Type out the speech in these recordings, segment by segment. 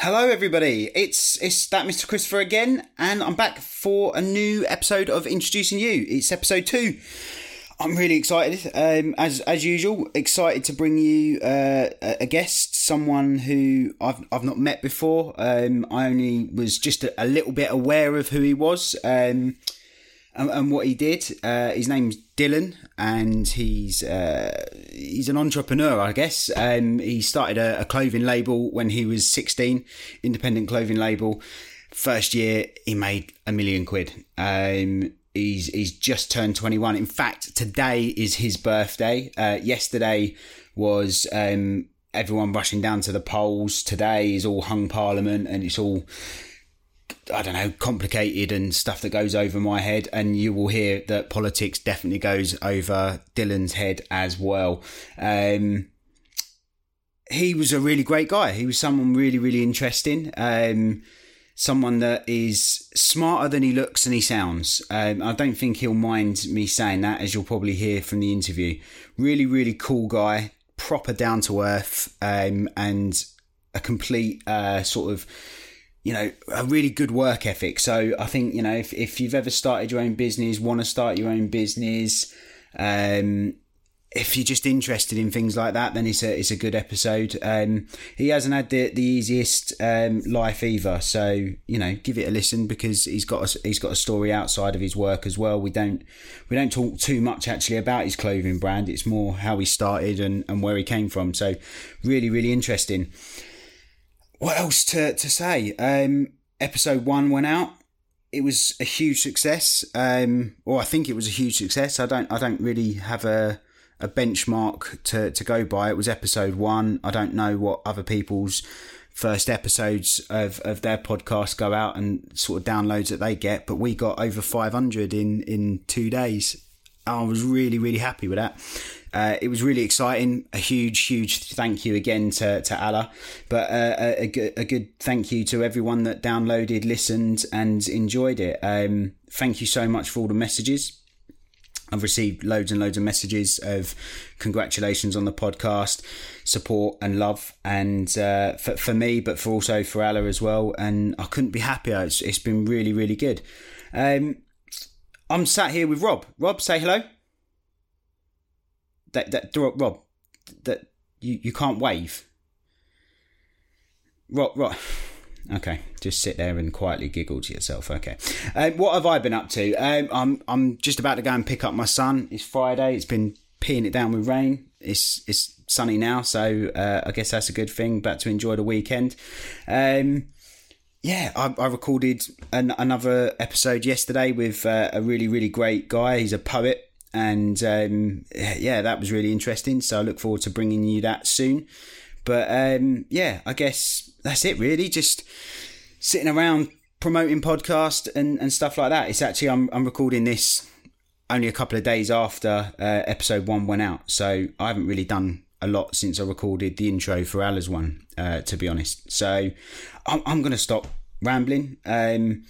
Hello, everybody. It's it's that Mr. Christopher again, and I'm back for a new episode of Introducing You. It's episode two. I'm really excited, um, as as usual. Excited to bring you uh, a guest, someone who I've I've not met before. Um, I only was just a, a, little bit aware of who he was. Um, and, and what he did. Uh, his name's Dylan, and he's uh, he's an entrepreneur, I guess. Um, he started a, a, clothing label when he was sixteen, independent clothing label. First year, he made a million quid. Um, he's he's just turned twenty one. In fact, today is his birthday. Uh, yesterday was um, everyone rushing down to the polls. Today is all hung parliament, and it's all I don't know, complicated and stuff that goes over my head. And you will hear that politics definitely goes over Dylan's head as well. Um, he was a really great guy. He was someone really, really interesting. Um, someone that is smarter than he looks and he sounds. Um, I don't think he'll mind me saying that, as you'll probably hear from the interview. Really, really cool guy, proper down to earth, um, and a complete uh, sort of you know, a really good work ethic. So I think, you know, if, if you've ever started your own business, want to start your own business, um, if you're just interested in things like that, then it's a it's a good episode. Um, he hasn't had the the easiest um, life either, so you know, give it a listen because he's got a, he's got a story outside of his work as well. We don't we don't talk too much actually about his clothing brand. It's more how he started and and where he came from. So really really interesting what else to, to say? Um, episode one went out. It was a huge success. Um, or I think it was a huge success. I don't I don't really have a a benchmark to, to go by. It was episode one. I don't know what other people's first episodes of, of their podcast go out and sort of downloads that they get, but we got over 500 in, in two days. I was really, really happy with that. Uh, it was really exciting. A huge, huge thank you again to, to Allah, but uh, a, a, good, a good thank you to everyone that downloaded, listened, and enjoyed it. Um, thank you so much for all the messages. I've received loads and loads of messages of congratulations on the podcast, support and love, and uh, for, for me, but for also for Allah as well. And I couldn't be happier. It's, it's been really, really good. Um, I'm sat here with Rob. Rob, say hello that that Rob, that you you can't wave. Rob, Rob. Okay, just sit there and quietly giggle to yourself. Okay, um, what have I been up to? Um, I'm I'm just about to go and pick up my son. It's Friday. It's been peeing it down with rain. It's it's sunny now, so uh, I guess that's a good thing. Back to enjoy the weekend. Um, yeah, I, I recorded an, another episode yesterday with uh, a really really great guy. He's a poet and um, yeah, that was really interesting. So I look forward to bringing you that soon. But um, yeah, I guess that's it really. Just sitting around promoting podcast and, and stuff like that. It's actually I'm I'm recording this only a couple of days after uh, episode one went out, so I haven't really done a lot since I recorded the intro for Allah's one, uh, to be honest. So I'm, I'm going to stop rambling. Um,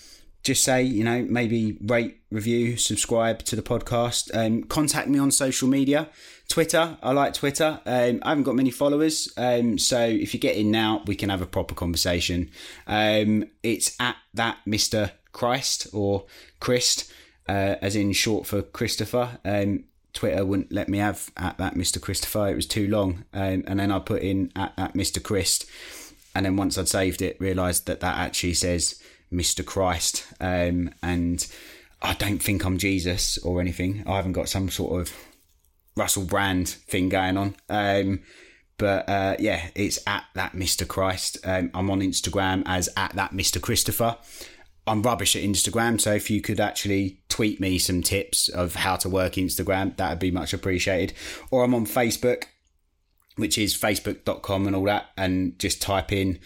just say, you know, maybe rate, review, subscribe to the podcast. Um, contact me on social media. Twitter, I like Twitter. Um, I haven't got many followers. Um, so if you get in now, we can have a proper conversation. Um, it's at that Mr. Christ or Christ, uh, as in short for Christopher. Um, Twitter wouldn't let me have at that Mr. Christopher. It was too long, um, and then I put in at that Mr. Christ, and then once I'd saved it, realised that that actually says Mr. Christ, um, and I don't think I'm Jesus or anything. I haven't got some sort of Russell Brand thing going on. Um, but uh, yeah, it's at that Mr. Christ. Um, I'm on Instagram as at that Mr. Christopher. I'm rubbish at Instagram, so if you could actually tweet me some tips of how to work Instagram, that would be much appreciated. Or I'm on Facebook, which is facebook.com and all that, and just type in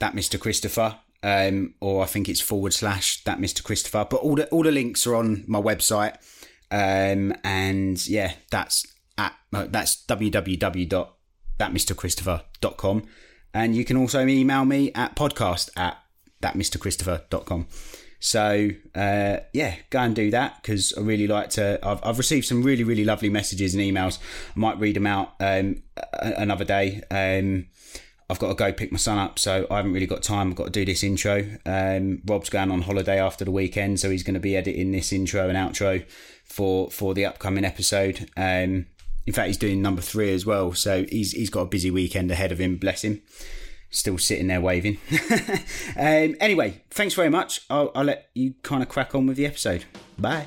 that Mr. Christopher. Um, or I think it's forward slash that Mr. Christopher. But all the all the links are on my website. Um, and yeah, that's at uh, that's www.thatmrchristopher.com. And you can also email me at podcast at thatmrchristopher.com. So uh, yeah, go and do that because I really like to. I've, I've received some really really lovely messages and emails. I might read them out um, another day. Um, I've got to go pick my son up, so I haven't really got time. I've got to do this intro. Um, Rob's going on holiday after the weekend, so he's going to be editing this intro and outro for for the upcoming episode. Um, in fact, he's doing number three as well, so he's he's got a busy weekend ahead of him. Bless him. Still sitting there waving. um, anyway, thanks very much. I'll, I'll let you kind of crack on with the episode. Bye.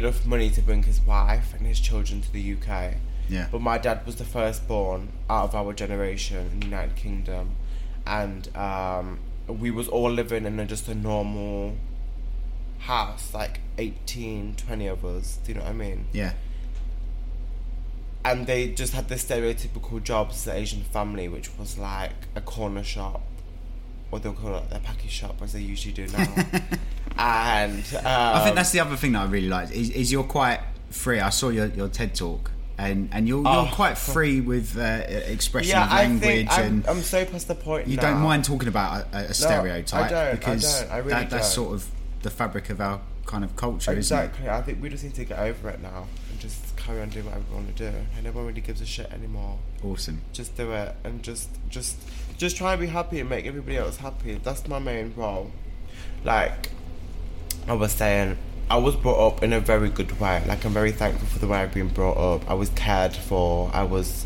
Enough money to bring his wife and his children to the UK. Yeah. But my dad was the firstborn out of our generation in the United Kingdom, and um, we was all living in a, just a normal house, like 18, 20 of us. Do you know what I mean? Yeah. and they just had this stereotypical jobs an Asian family, which was like a corner shop, or they'll call it their package shop, as they usually do now. and um, I think that's the other thing that I really like is, is you're quite free. I saw your, your TED talk, and, and you're, Oh. you're quite free with uh, expression yeah, of I language, think I'm, and I'm so past the point. you now. don't mind talking about a, a stereotype I don't, I because don't, I really that, that's don't. sort of the fabric of our kind of culture, Exactly. I think we just need to get over it now and just carry on doing whatever we want to do. And no one really gives a shit anymore. Awesome. Just do it and just just just try and be happy and make everybody else happy. That's my main role. Like I was saying, I was brought up in a very good way. Like I'm very thankful for the way I've been brought up. I was cared for. I was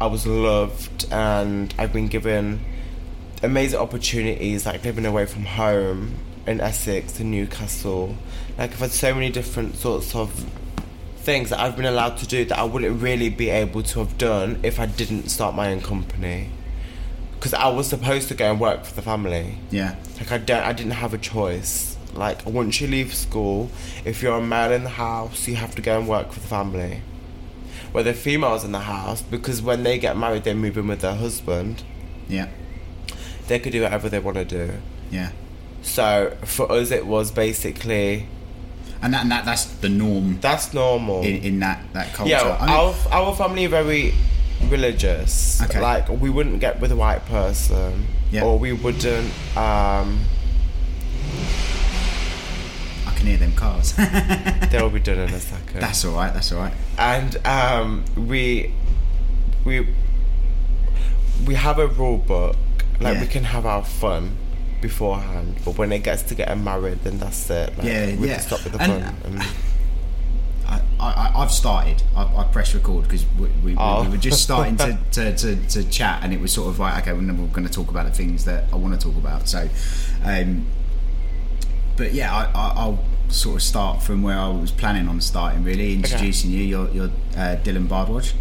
I was loved and I've been given amazing opportunities like living away from home in Essex in Newcastle. Like I've had so many different sorts of things that I've been allowed to do that I wouldn't really be able to have done if I didn't start my own company. Because I was supposed to go and work for the family. Yeah. Like I don't, I didn't have a choice. Like once you leave school, if you're a male in the house, you have to go and work for the family. Where the females in the house, because when they get married, they move in with their husband. Yeah. They could do whatever they want to do. Yeah. So for us, it was basically And that, and that that's the norm that's normal. in, in that, that culture. Yeah, I mean- our our family very religious. Okay. Like we wouldn't get with a white person, Yeah. or we wouldn't. Um, I can hear them cars. they'll be done in a second. that's all right. That's all right. and um, we we we have a rule book. Like Yeah. we can have our fun beforehand, but when it gets to getting married, then that's it. Like, Yeah, we yeah. can stop with the And- fun. And, I, I, I've started. I, I press record because we, we, Oh. we were just starting to, to, to, to chat, and it was sort of like, okay, we're going to talk about the things that I want to talk about. So, um, but yeah, I, I, I'll sort of start from where I was planning on starting. Really introducing you. You're, you're uh, Dylan Bhardwaj.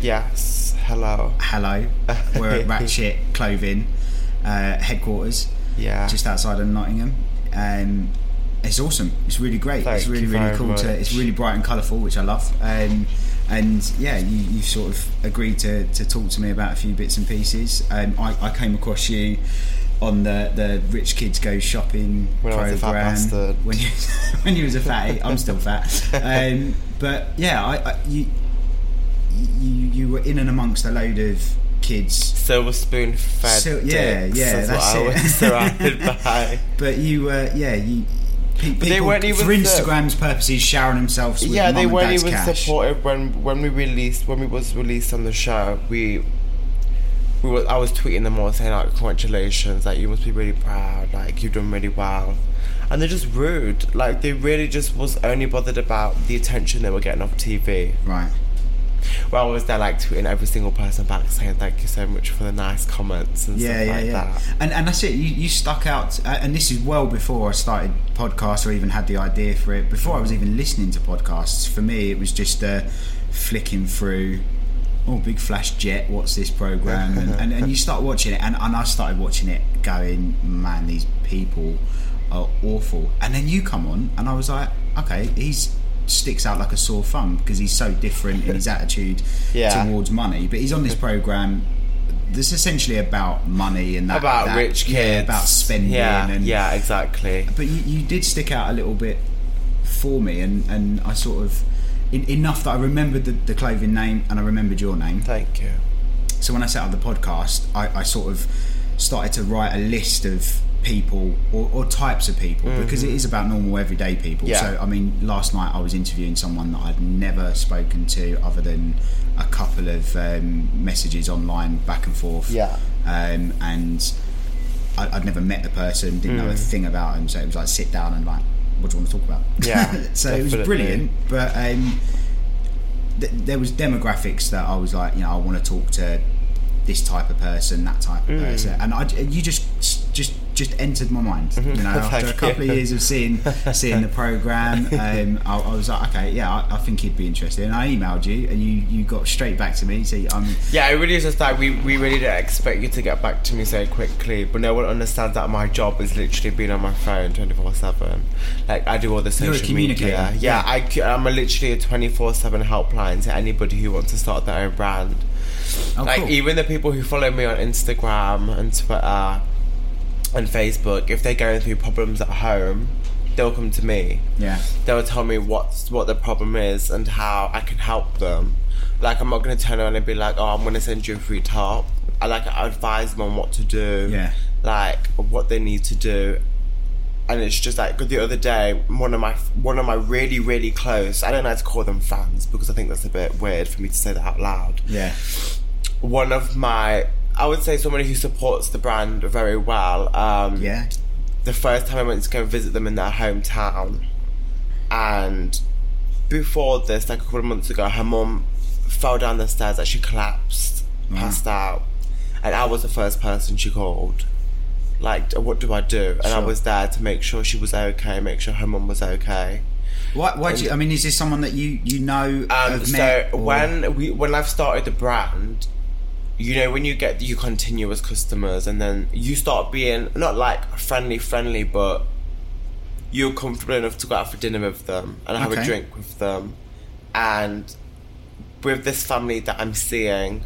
yes, hello. Hello. We're at Ratchet Clothing uh, headquarters, Yeah. just outside of Nottingham. Um, it's awesome. It's really great. Thank it's really really cool. To, it's really bright and colourful, which I love. Um, and yeah, you, you sort of agreed to, to talk to me about a few bits and pieces. Um, I, I came across you on the the rich kids go shopping When I was a fat program when you when you was a fatty. I'm still fat, um, but yeah, I, I you you you were in and amongst a load of kids, Silver spoon fed. So- yeah, yeah, that's what I it. was surrounded by. but you were yeah you. Pe- People, they weren't even for the- Instagram's purposes, showering themselves with yeah, they weren't even cash. supportive when when we released when we was released on the show. We we were I was tweeting them all saying like congratulations, like you must be really proud, like you've done really well. And they're just rude. Like they really just was only bothered about the attention they were getting off TV. Right. Well, I was there like tweeting every single person back saying thank you so much for the nice comments and Yeah, stuff yeah, like yeah. that. And and that's it. You, you stuck out, uh, and this is well before I started podcasts or even had the idea for it. Before I was even listening to podcasts, for me it was just uh, flicking through. Oh, big flash jet! What's this program? And, and, and you start watching it, and, and I started watching it, going, man, these people are awful. And then you come on, and I was like, okay, he's sticks out like a sore thumb because he's so different in his attitude Yeah. towards money. But he's on this program that's essentially about money and that, About that- rich kids. yeah, about spending, Yeah, and yeah, exactly. But you, you did stick out a little bit for me, and, and I sort of in, enough that I remembered the, the clothing name and I remembered your name. Thank you. So when I set up the podcast, I, I sort of started to write a list of people or, or types of people because it is about normal everyday people. Yeah. So I mean, last night I was interviewing someone that I'd never spoken to other than a couple of um, messages online back and forth. Yeah. Um, and I, I'd never met the person, didn't know a thing about him. So it was like sit down and like, what do you want to talk about? Yeah, so it was brilliant, but. Um, th- there was demographics that I was like, you know, I want to talk to this type of person, that type of Mm. person, and I, you just just just entered my mind. You know, after a couple of years of seeing seeing the program, um, I, I was like, okay, yeah, I, I think he'd be interested. And I emailed you, and you you got straight back to me. So I'm Yeah, it really is just like we, we really didn't expect you to get back to me so quickly, but no one understands that my job is literally being on my phone 24 7. Like, I do all the social media. yeah. Yeah, I, I'm a literally a 24 7 helpline to anybody who wants to start their own brand. oh, like, cool. even the people who follow me on Instagram and Twitter and Facebook, if they're going through problems at home, they'll come to me yeah, they'll tell me what's what the problem is and how I can help them. Like I'm not gonna turn around and be like, oh, I'm gonna send you a free top. I like I advise them on what to do. Yeah. Like what they need to do. And it's just like the other day, one of my one of my really really close. I don't like to call them fans because I think that's a bit weird for me to say that out loud yeah, one of my I would say somebody who supports the brand very well. Um, yeah, The first time I went to go visit them in their hometown, and before this, like a couple of months ago, her mum fell down the stairs, she collapsed, passed out, and I was the first person she called. Like, what do I do? And I was there to make sure she was okay, make sure her mum was okay. Why? Why? Do you, I mean, is this someone that you you know Um, have so or- when we when I've started the brand, you know when you get your continuous customers and then you start being not like friendly friendly, but you're comfortable enough to go out for dinner with them and have Okay. a drink with them, and with this family that I'm seeing,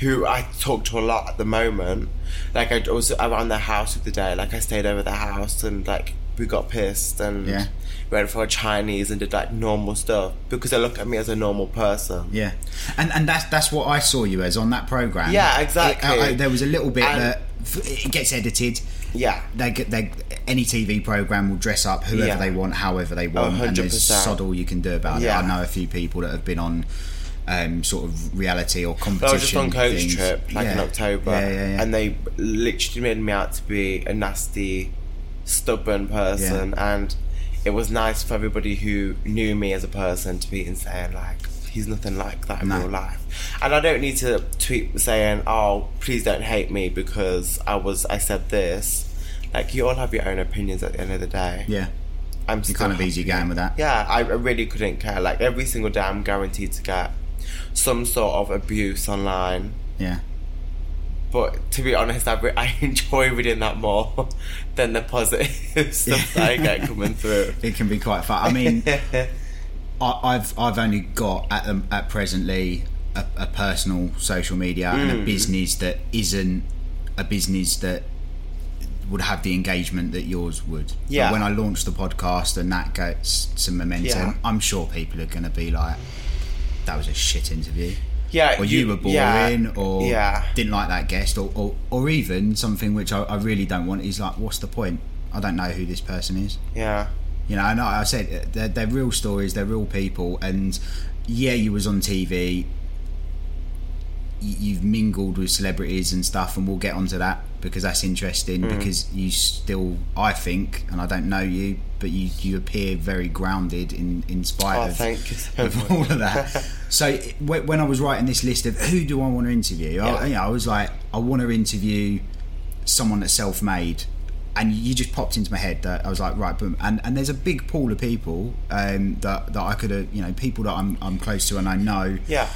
who I talk to a lot at the moment. Like I was around their house of the other day. Like I stayed over their house and like we got pissed and Yeah. went for a Chinese and did like normal stuff because they look at me as a normal person. Yeah, and and that's that's what I saw you as on that program. Yeah, exactly. It- uh, there was a little bit And- that it gets edited. Yeah. They get they any TV program will dress up whoever Yeah. they want, however they want, and there's 100%. sod all you can do about Yeah. it. I know a few people that have been on. Um, sort of reality or competition. I was just on coach things. trip like in October, Yeah, yeah, yeah. and they literally made me out to be a nasty, stubborn person, and it was nice for everybody who knew me as a person to be saying like he's nothing like that in No. real life, and I don't need to tweet saying oh please don't hate me because I was I said this. Like you all have your own opinions at the end of the day. yeah, I'm you're kind of easy going with that. yeah, I really couldn't care. Like every single day, I'm guaranteed to get some sort of abuse online. Yeah. But to be honest, I, re- I enjoy reading that more than the positive stuff that I get coming through. it can be quite fun. I mean, I, I've I've only got at um, at presently a, a personal social media and Mm. a business that isn't a business that would have the engagement that yours would. But Yeah. when I launch the podcast and that gets some momentum, Yeah. I'm sure people are going to be like, "That was a shit interview." Yeah, or you, you- were boring, yeah, or yeah. didn't like that guest, or, or, or even something which I, I really don't want is like, what's the point? I don't know who this person is. Yeah. You know, and I I said they're, they're real stories, they're real people, and yeah, you was on TV. You've mingled with celebrities and stuff, and we'll get onto that because that's interesting. Mm. Because you still, I think, and I don't know you, but you you appear very grounded in in spite Oh, of, so of all of that. so when I was writing this list of who do I want to interview, I, you know, I was like, I want to interview someone that's self-made and you just popped into my head that I was like right boom and and there's a big pool of people um, that that I could have you know people that I'm, I'm close to and I know Yeah.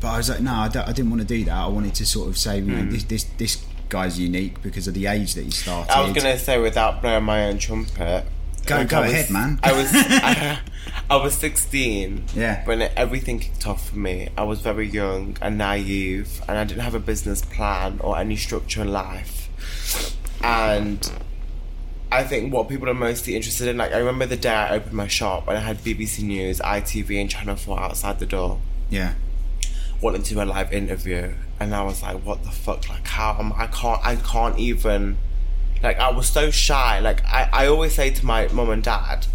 But I was like no I, I didn't want to do that I wanted to sort of say you know, Hmm. this this this guy's unique because of the age that he started I was gonna say without blowing my own trumpet. Go- like, go was- ahead, man. I was I, I was 16. Yeah. When everything kicked off for me, I was very young and naive, and I didn't have a business plan or any structure in life. And I think what people are mostly interested in, like I remember the day I opened my shop and I had BBC News, ITV, and Channel 4 outside the door yeah wanting to do a live interview and I was like what the fuck? Like how am I can't I can't even like I was so shy. Like I, I always say to my mum and dad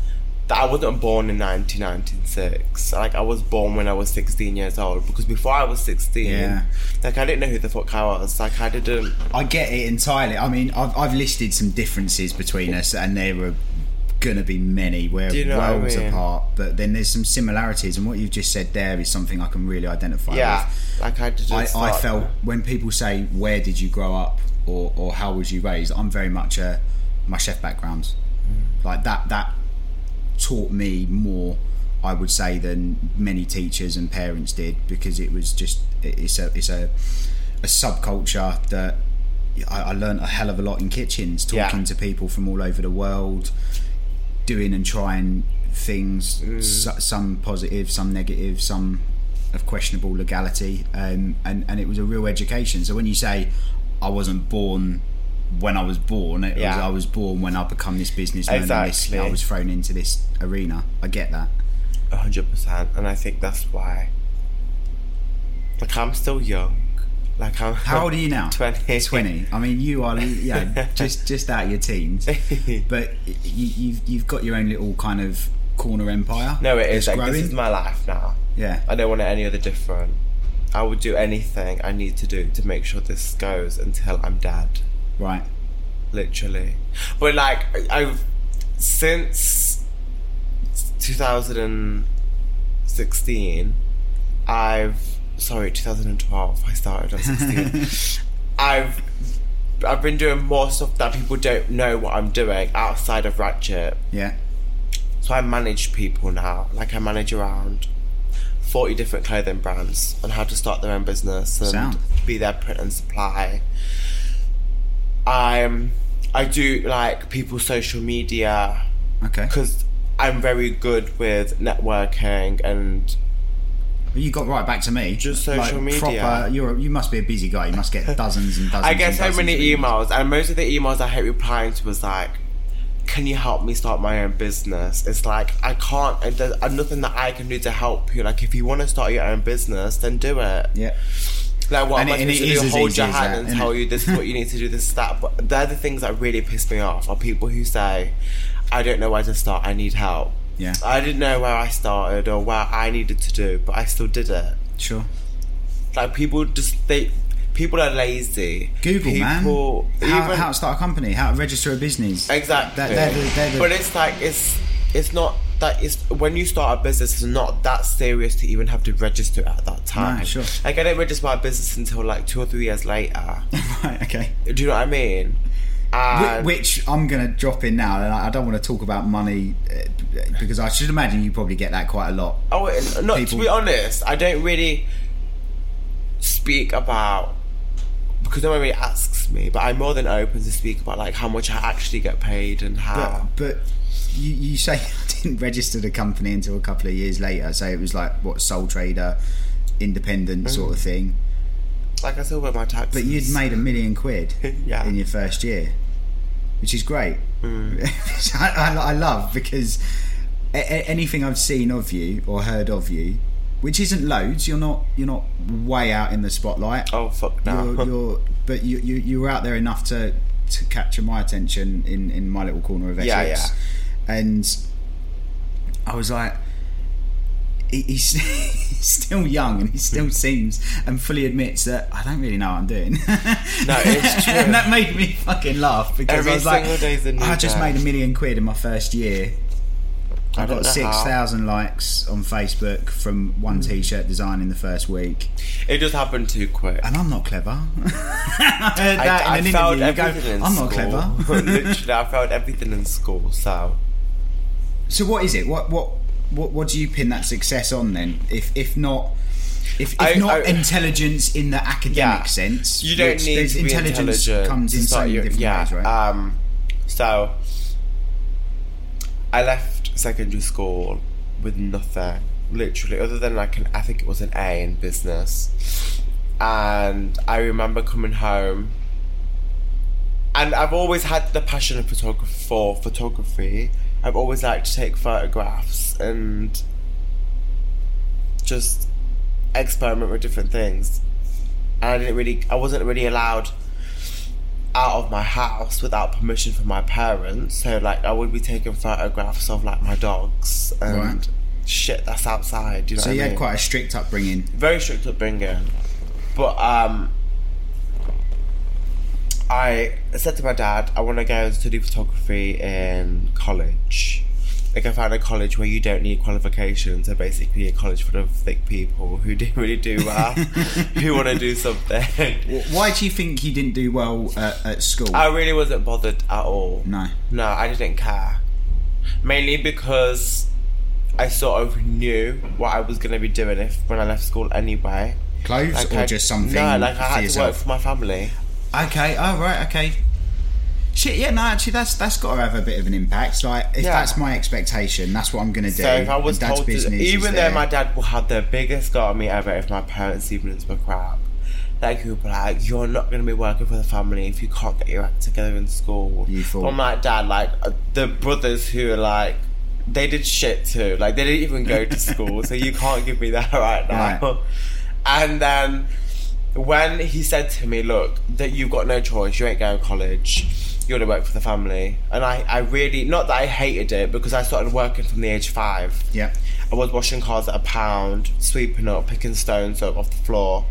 that I wasn't born in 1996 like I was born when I was 16 years old because before I was 16 Yeah. like I didn't know who the fuck I was. Like I didn't I get it entirely. I mean I've, I've listed some differences between us and there were gonna be many we're you know what I worlds mean? apart but then there's some similarities and what you've just said there is something I can really identify yeah with. like I I, I felt when people say where did you grow up? or, or how was you raised? I'm very much a my chef background hmm. like that that taught me more I would say than many teachers and parents did because it was just it's a it's a a subculture that I, I learned a hell of a lot in kitchens talking Yeah. to people from all over the world doing and trying things Mm. so, some positive some negative some of questionable legality um, and and it was a real education so when you say I wasn't born when I was born it was I was born when I become this businessman and this, Exactly. I was thrown into this arena I get that A hundred percent, and I think that's why. Like I'm still young. Like I'm. how old are you now Twenty. 20 I mean you are yeah just just out of your teens but you, you've you've got your own little kind of corner empire No, it is like this is my life now. yeah I don't want it any other different. I would do anything I need to do to make sure this goes until I'm dead. right Literally. But like I've since 2016, I've sorry 2012 I started. I'm 16. I've I've been doing more stuff that people don't know what I'm doing outside of Ratchet. yeah So I manage people now. Like I manage around forty different clothing brands on how to start their own business and Sound. be their print and supply. I'm I do like people's social media okay because I'm very good with networking and you got right back to me. Just social media. Proper, you're you must be a busy guy. You must get dozens and dozens. I get so many emails, and most of the emails I hate replying to was like, "Can you help me start my own business?" It's like I can't. There's uh, nothing that I can do to help you. Like if you want to start your own business, then do it. Yeah, Like what And am I supposed to is do? Hold your hand that, and tell it? you this is what you need to do. This is that. But they're the things that really piss me off. Are people who say, "I don't know where to start. I need help." Yeah, I didn't know where I started or where I needed to do, but I still did it. sure. Like people just they people are lazy. Google, people, man. How, even- how to start a company? How to register a business? Exactly. They're the- they're the- but it's like it's it's not that it's when you start a business, it's not that serious to even have to register at that time. sure. Like I didn't register my business until like two or three years later. right. Okay. Do you know what I mean? And Which I'm going to drop in now, and I I don't want to talk about money uh, because I should imagine you probably get that quite a lot. oh, not to people- be honest, I don't really speak about because no one really asks me, but I'm more than open to speak about like how much I actually get paid and how. But, but you, you say you didn't register the company until a couple of years later, so it was like what sole trader, independent sort of thing. like I still wear my taxes. But you'd made a million quid Yeah. in your first year. Which is great. Mm. Which I, I, I love because a- a- anything I've seen of you or heard of you, which isn't loads, you're not you're not way out in the spotlight. Oh fuck no. You're, you're but you, you you were out there enough to to capture my attention in in my little corner of Essex, Yeah, yeah. and I was like. He- He's, he's still young and he still seems and fully admits that I don't really know what I'm doing. No, it's true. and that made me fucking laugh because Every I was like, day's a new I just made a million quid in my first year. I I got six thousand likes on Facebook from one Mm. T-shirt design in the first week, It just happened too quick. and I'm not clever. I I, I in an failed interview. You go, everything in I'm school. not clever. Literally, I failed everything in school. So so what is it? What what what what do you pin that success on then? If if not. If, if I- not I- intelligence in the academic yeah, sense, you don't need to be intelligence intelligent. comes in so many your- different yeah, ways, right? Um, so I left secondary school with nothing, literally, other than like an I think it was an A in business, and I remember coming home. And I've always had the passion of photography for photography. I've always liked to take photographs and just experiment with different things. And I didn't really, I wasn't really allowed out of my house without permission from my parents. So like, I would be taking photographs of like my dogs and Right. shit that's outside. You know so you I had quite a strict upbringing. very strict upbringing. But um, I said to my dad, I want to go and study photography in college. Like I found a college where you don't need qualifications, so basically a college full of thick people who didn't really do well, who want to do something. Why do you think you didn't do well at, at school? I really wasn't bothered at all. no. No, I didn't care. Mainly because I sort of knew what I was going to be doing if when I left school anyway. Clothes Like or I- just something No, like I had to work for my family. Okay. Oh right. Okay. Shit. Yeah. No. Actually, that's that's got to have a bit of an impact. Like, if Yeah. that's my expectation, that's what I'm going to do. So if I was and dad's told to, business is even though there. my dad will have the biggest go at me ever if my parents evenings were crap. Like he would be like, "You're not going to be working for the family if you can't get your act together in school." You thought- I'm like, Dad, like uh, the brothers who are like, they did shit too. Like they didn't even go to school, so you can't give me that right now. Right. And then when he said to me, "Look, that you've got no choice. You ain't going to college. You're gonna work for the family." And I, I really, not that I hated it, because I started working from the age of five. Yeah. I was washing cars at a pound, sweeping up, picking stones up off the floor,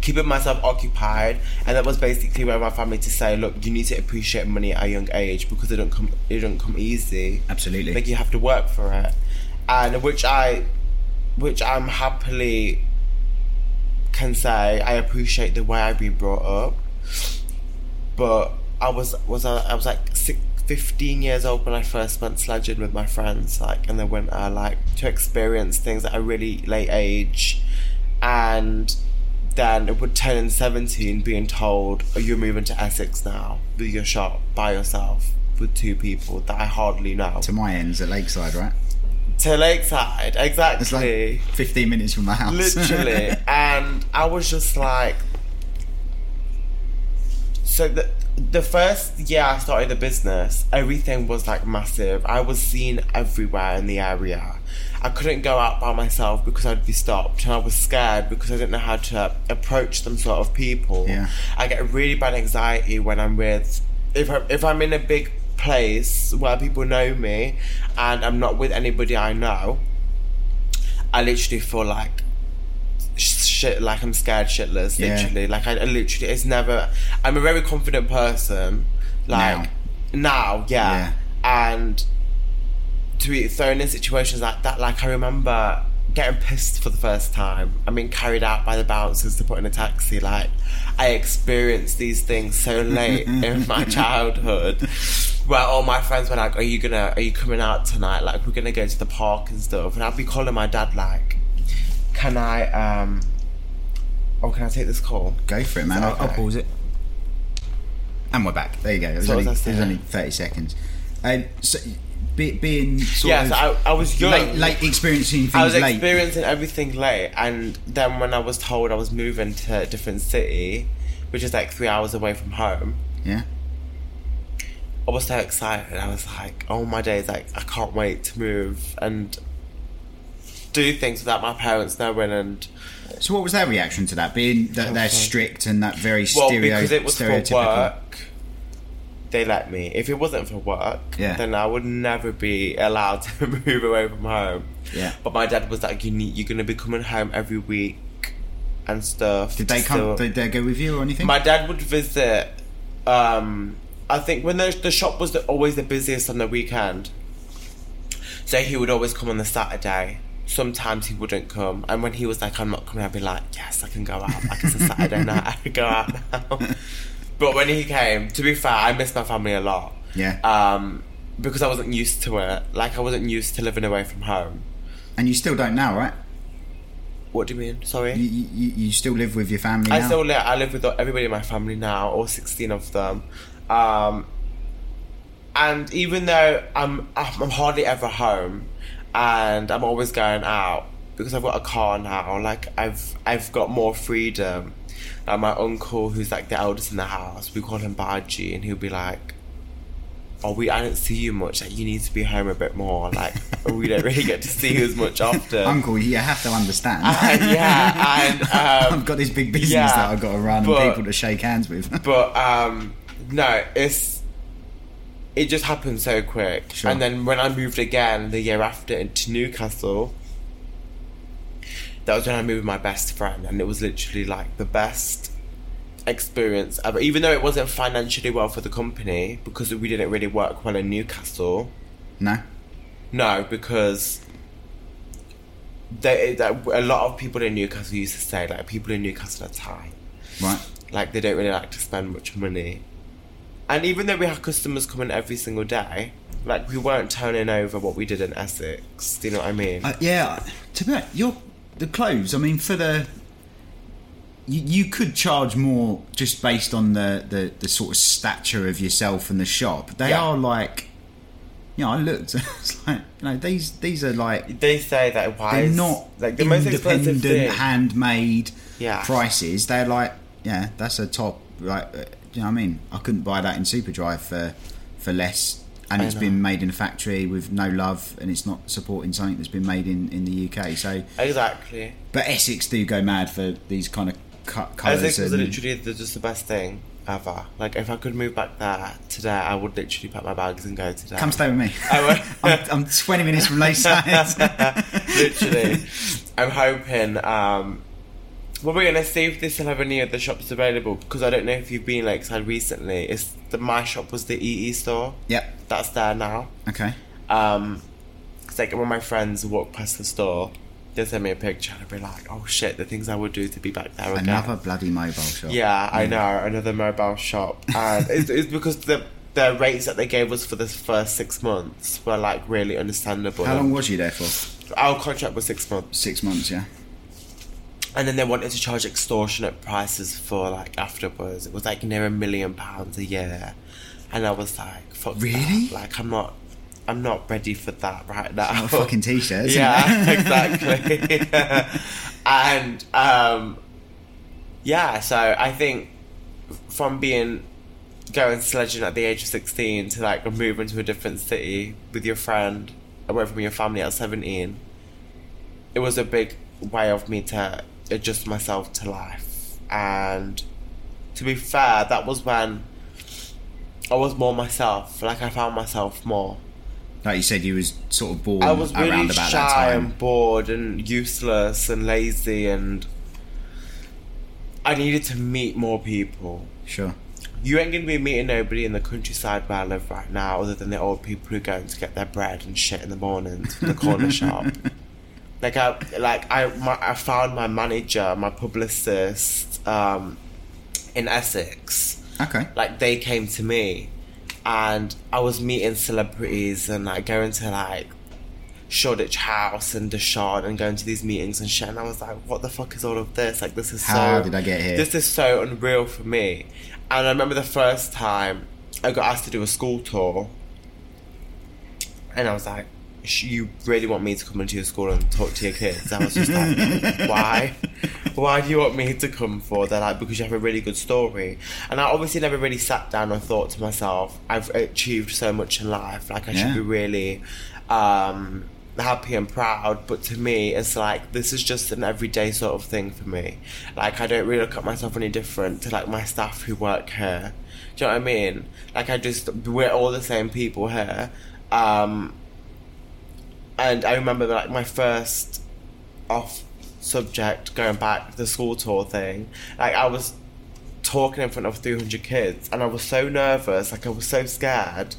keeping myself occupied, and that was basically where my family to say, "Look, you need to appreciate money at a young age because it don't come, it don't come easy. Absolutely. Like you have to work for it." And which I, which I'm happily can say I appreciate the way I've been brought up, but I was was I, I was like six, 15 years old when I first went sledging with my friends, like in the winter, like to experience things at a really late age, and then it would turn 17 being told, oh, you're moving to Essex now with your shop by yourself with two people that I hardly know. To my ends at Lakeside, right? To Lakeside, exactly. It's like 15 minutes from my house. literally and i was just like so the the first year i started the business everything was like massive i was seen everywhere in the area i couldn't go out by myself because i'd be stopped and i was scared because i didn't know how to approach them sort of people Yeah. i get really bad anxiety when i'm with if, I'm, if i'm in a big place where people know me and i'm not with anybody i know I literally feel like shit, like I'm scared shitless. Yeah. Literally, like I, I literally, it's never. I'm a very confident person. Like now, yeah. and to be thrown in situations like that, like I remember getting pissed for the first time. I mean, carried out by the bouncers to put in a taxi. Like I experienced these things so late in my childhood, where all my friends were like, "Are you gonna? Are you coming out tonight? Like we're gonna go to the park and stuff." And I'd be calling my dad like, "Can I? um Oh, can I take this call?" Go for it, man. I'll, I'll pause it. And we're back. There you go. It was, So only, was it was only 30 seconds. Um, so, be, being sort Yeah, of so I, I was young. late, late experiencing things I was late. experiencing everything late, and then when I was told I was moving to a different city, which is like three hours away from home, yeah. I was so excited. I was like, oh my days, like I can't wait to move and do things without my parents knowing and So what was their reaction to that? Being that they're strict and that very well stereo- because it was for stereotypical. work they let me if it wasn't for work Yeah. then i would never be allowed to move away from home Yeah. but my dad was like you need you're gonna be coming home every week and stuff Did they come? still- Did they go with you or anything? my dad would visit um i think when the, the shop was the, always the busiest on the weekend so he would always come on the saturday sometimes he wouldn't come and when he was like i'm not coming i'd be like yes i can go out like it's a saturday night i can go out now but when he came to be fair i miss my family a lot Yeah. um because i wasn't used to it like i wasn't used to living away from home and you still don't now, right? what do you mean sorry You, you, you still live with your family I now? still live. I live with everybody in my family now, all sixteen of them. Um, and even though I'm, I'm hardly ever home, and I'm always going out because I've got a car now. Like I've, I've got more freedom. Like my uncle, who's like the eldest in the house, we call him Baji, and he'll be like, "Oh, we I don't see you much. Like you need to be home a bit more. Like we don't really get to see you as much often." Uncle, you have to understand. And, yeah, and um, I've got this big business yeah, that I've got to run but- and people to shake hands with. but um no it's it just happened so quick Sure. and then when i moved again the year after into newcastle that was when i moved with my best friend and it was literally like the best experience ever even though it wasn't financially well for the company because we didn't really work well in newcastle no? no because they, that a lot of people in newcastle used to say like people in newcastle are tight Right. like they don't really like to spend much money. And even though we had customers coming every single day, like we weren't turning over what we did in Essex. Do you know what I mean? Uh, yeah, to be honest, your the clothes. I mean, for the you, you could charge more just based on the, the the sort of stature of yourself and the shop. They Yeah. are like, you know, I looked. It's like you know these these are like they say that why they're not like the most expensive handmade Yeah. prices. They're like, yeah, that's a top. Like, you know what I mean? I couldn't buy that in Superdry for for less, and I it's know. been made in a factory with no love, and it's not supporting something that's been made in in the UK. So, exactly. but Essex do go mad for these kind of cut colours. Essex and- literally the, just the best thing ever. Like if I could move back there today, I would literally pack my bags and go today. Come stay with me. I I'm 20 minutes from Lakeside. literally. I'm hoping. Um, well, we're gonna see if they still have any other shops available because I don't know if you've been Lakeside recently. It's the my shop was the EE store. yep. That's there now. Okay. Um, it's like when my friends walk past the store, they send me a picture and I'd be like, "Oh shit!" The things I would do to be back there again. Another bloody mobile shop. Yeah, I know another mobile shop, and it's, it's because the the rates that they gave us for the first six months were like really understandable. How long was you there for? our contract was six months? Six months, yeah. And then they wanted to charge extortionate prices for like afterwards. It was like near a million pounds a year, and I was like, "Fuck that. Really? Like I'm not, I'm not ready for that right now." Fucking t-shirt, isn't yeah, exactly. and um, yeah, so I think from being going sledging at the age of sixteen to like moving to a different city with your friend away from your family at seventeen, it was a big way of me to adjust myself to life. And to be fair, that was when I was more myself. Like I found myself more. Like you said, you was sort of bored I was really around about that shy and bored and useless and lazy and I needed to meet more people. Sure. You ain't gonna be meeting nobody in the countryside where I live right now, other than the old people who go to get their bread and shit in the mornings from the corner shop. Like I, like I, my, I found my manager, my publicist, um, in Essex. Okay. Like they came to me, and I was meeting celebrities and like going to like Shoreditch House and Deshaun and going to these meetings and shit. And I was like, what the fuck is all of this? Like this is How so. did I get here? This is so unreal for me. And I remember the first time I got asked to do a school tour, and I was like, "Sh- you really want me to come into your school and talk to your kids? I was just like, why? Why do you want me to come for? They're like, because you have a really good story. And I obviously never really sat down and thought to myself, I've achieved so much in life. Like, I Yeah. should be really um, happy and proud. But to me, it's like, this is just an everyday sort of thing for me. Like, I don't really look at myself any different to like my staff who work here. Do you know what I mean? Like, I just, we're all the same people here. Um, and I remember like my first off subject going back the school tour thing like I was talking in front of 300 kids and I was so nervous like I was so scared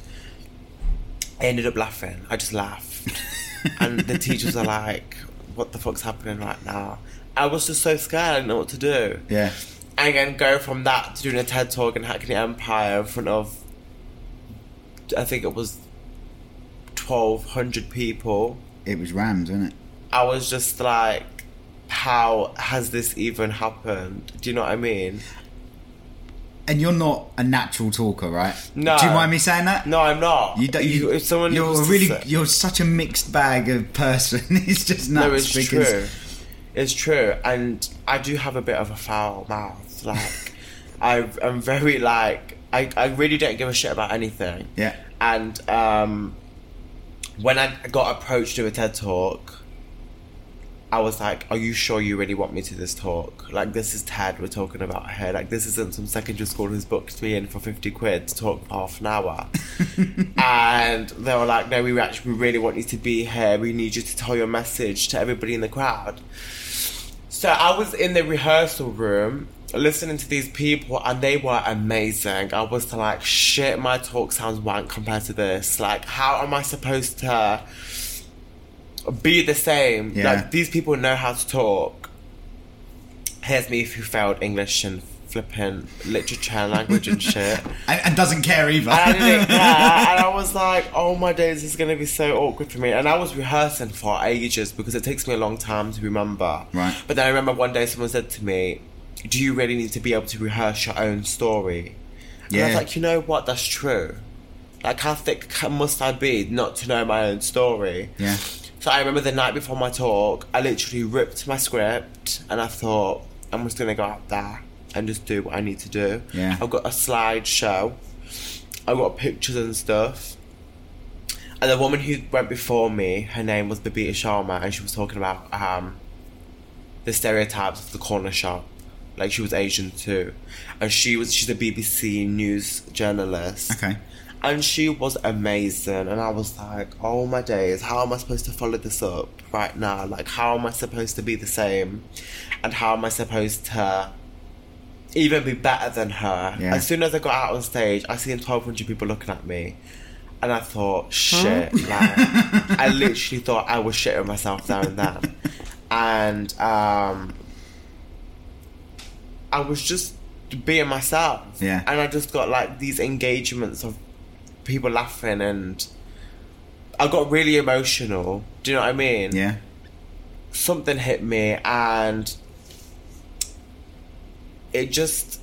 I ended up laughing. I just laughed. And the teachers are like what the fuck's happening right now? I was just so scared I didn't know what to do. Yeah. and then go from that to doing a TED talk in Hackney Empire in front of, I think it was 1,200 people. It was Rams, wasn't it? I was just like, how has this even happened? Do you know what I mean? And you're not a natural talker, right? No. Do you mind me saying that? No, I'm not. You, don't, you, if someone you're a really, say- you're such a mixed bag of person. it's just nuts. no, it's because true. It's true, and I do have a bit of a foul mouth. Like, I, I'm very like, I, I really don't give a shit about anything. Yeah. And um, when I got approached to a TED talk, I was like, "Are you sure you really want me to this talk? Like, this is TED we're talking about here. Like, this isn't some secondary school who's booked me in for fifty quid to talk for half an hour." and they were like, "No, we actually we really want you to be here. We need you to tell your message to everybody in the crowd." So I was in the rehearsal room listening to these people and they were amazing. I was like, shit, my talk sounds wank compared to this. Like, how am I supposed to be the same? Yeah. Like, these people know how to talk. Here's me who failed English and flipping literature and language and shit. and, and doesn't care either. And I didn't care. and I was like, oh my days, this is going to be so awkward for me. And I was rehearsing for ages because it takes me a long time to remember. Right. But then I remember one day someone said to me, do you really need to be able to rehearse your own story? And I was like, you know what, that's true. Like, how thick must I be not to know my own story? yeah. So I remember the night before my talk, I literally ripped my script and I thought, I'm just gonna go out there and just do what I need to do. Yeah. I've got a slideshow, I've got pictures and stuff. And the woman who went before me, her name was Babita Sharma, and she was talking about um, the stereotypes of the corner shop. Like she was Asian too, and she was she's a BBC news journalist. Okay. and she was amazing. And i was like oh my days how am i supposed to follow this up right now? Like how am i supposed to be the same? And how am i supposed to even be better than her? Yeah. as soon as i got out on stage i seen 1200 people looking at me. And i thought shit like i literally thought i was shitting myself there and then. And um i was just being myself Yeah. and i just got like these engagements of people laughing and I got really emotional. Do you know what I mean? Yeah. Something hit me and it just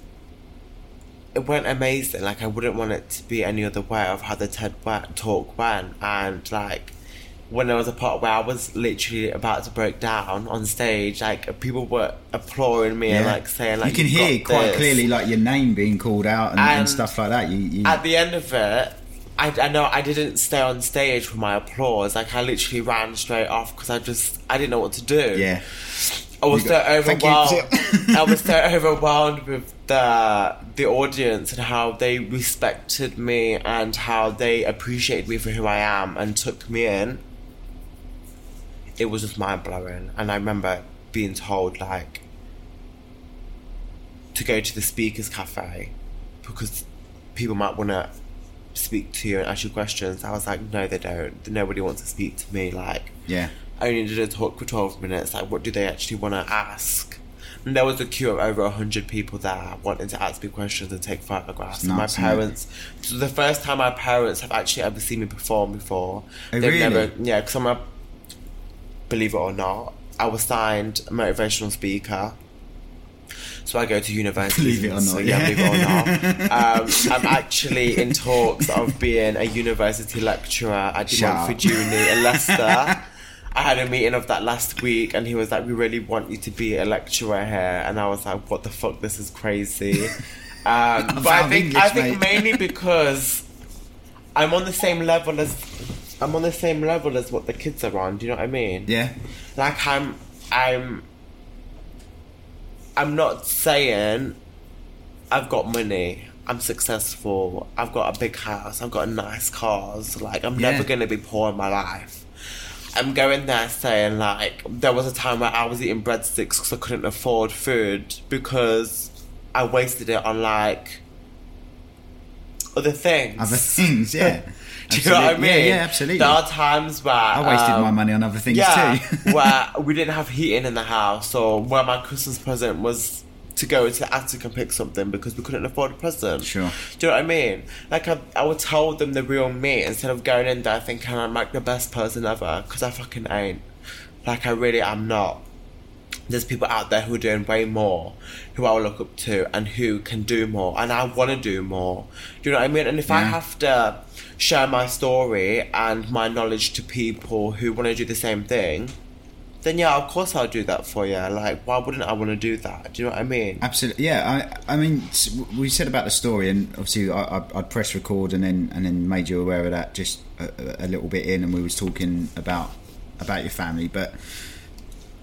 it went amazing. Like I wouldn't want it to be any other way of how the TED talk went and like when there was a part where I was literally about to break down on stage, like people were applauding me and like saying like you can hear got quite this." clearly like your name being called out and, and, And stuff like that. You, you at the end of it, I, I know I didn't stay on stage for my applause. Like I literally ran straight off because I just I didn't know what to do. yeah. I was You so overwhelmed. I was so overwhelmed with the the audience and how they respected me and how they appreciated me for who I am and took me in. It was just mind blowing, and I remember being told like to go to the speakers cafe because people might want to speak to you and ask you questions. I was like, no, they don't. Nobody wants to speak to me. Like, Yeah. I only did a talk for 12 minutes. Like, what do they actually want to ask? And there was a queue of over 100 people there wanting to ask me questions and take photographs. And my it? parents, so the first time my parents have actually ever seen me perform before. Oh, They've really? never, yeah, because I'm a, believe it or not, I was signed a motivational speaker. So I go to university. Believe it or So, not, yeah, yeah. believe it or not. Um, I'm actually in talks of being a university lecturer at De Uni in Leicester. I had a meeting of that last week, and he was like, "We really want you to be a lecturer here," and I was like, "What the fuck? This is crazy." Um, but I think English, I think mate. mainly because I'm on the same level as I'm on the same level as what the kids are on. Do you know what I mean? Yeah. Like I'm I'm I'm not saying I've got money. I'm successful. I've got a big house. I've got nice cars. Like I'm Yeah. never gonna be poor in my life. I'm going there saying like there was a time where I was eating breadsticks because I couldn't afford food because I wasted it on like other things. Other things, yeah. Do you know what I mean? Yeah, yeah, absolutely. There are times where I wasted um, my money on other things yeah, too. where we didn't have heating in the house, or where my Christmas present was to go into the attic and pick something because we couldn't afford a present. Sure. Do you know what I mean? Like I, I would tell them the real me instead of going in there thinking I'm like the best person ever because I fucking ain't. Like I really am not. There's people out there who are doing way more, who I will look up to, and who can do more, and I want to do more. Do you know what I mean? And if I have to share my story and my knowledge to people who want to do the same thing, then yeah, of course I'll do that for you. Like, why wouldn't I want to do that? Do you know what I mean? Absolutely, yeah. I, I mean, we said about the story, and obviously, I, I, I'd press record and then and then made you aware of that just a, a little bit in, and we was talking about about your family. But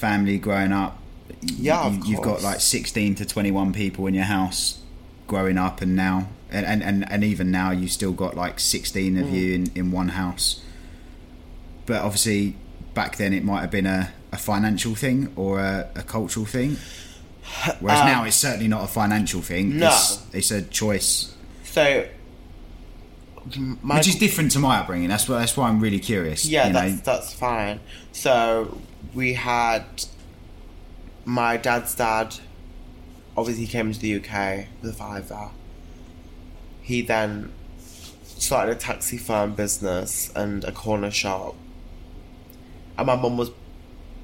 family growing up. Yeah, of you, have got like sixteen to twenty-one people in your house growing up, and now, and and, and, and even now, you still got like sixteen Mm. of you in, in one house. But obviously, back then it might have been a, a financial thing or a, a cultural thing. Whereas now it's certainly not a financial thing. Um, No. It's, it's a choice, So, my which is different to my upbringing. That's why that's why I'm really curious. Yeah, that's know? that's fine. So we had my dad's dad. Obviously, he came to the UK with a fiver. He then started a taxi firm business and a corner shop. And my mum was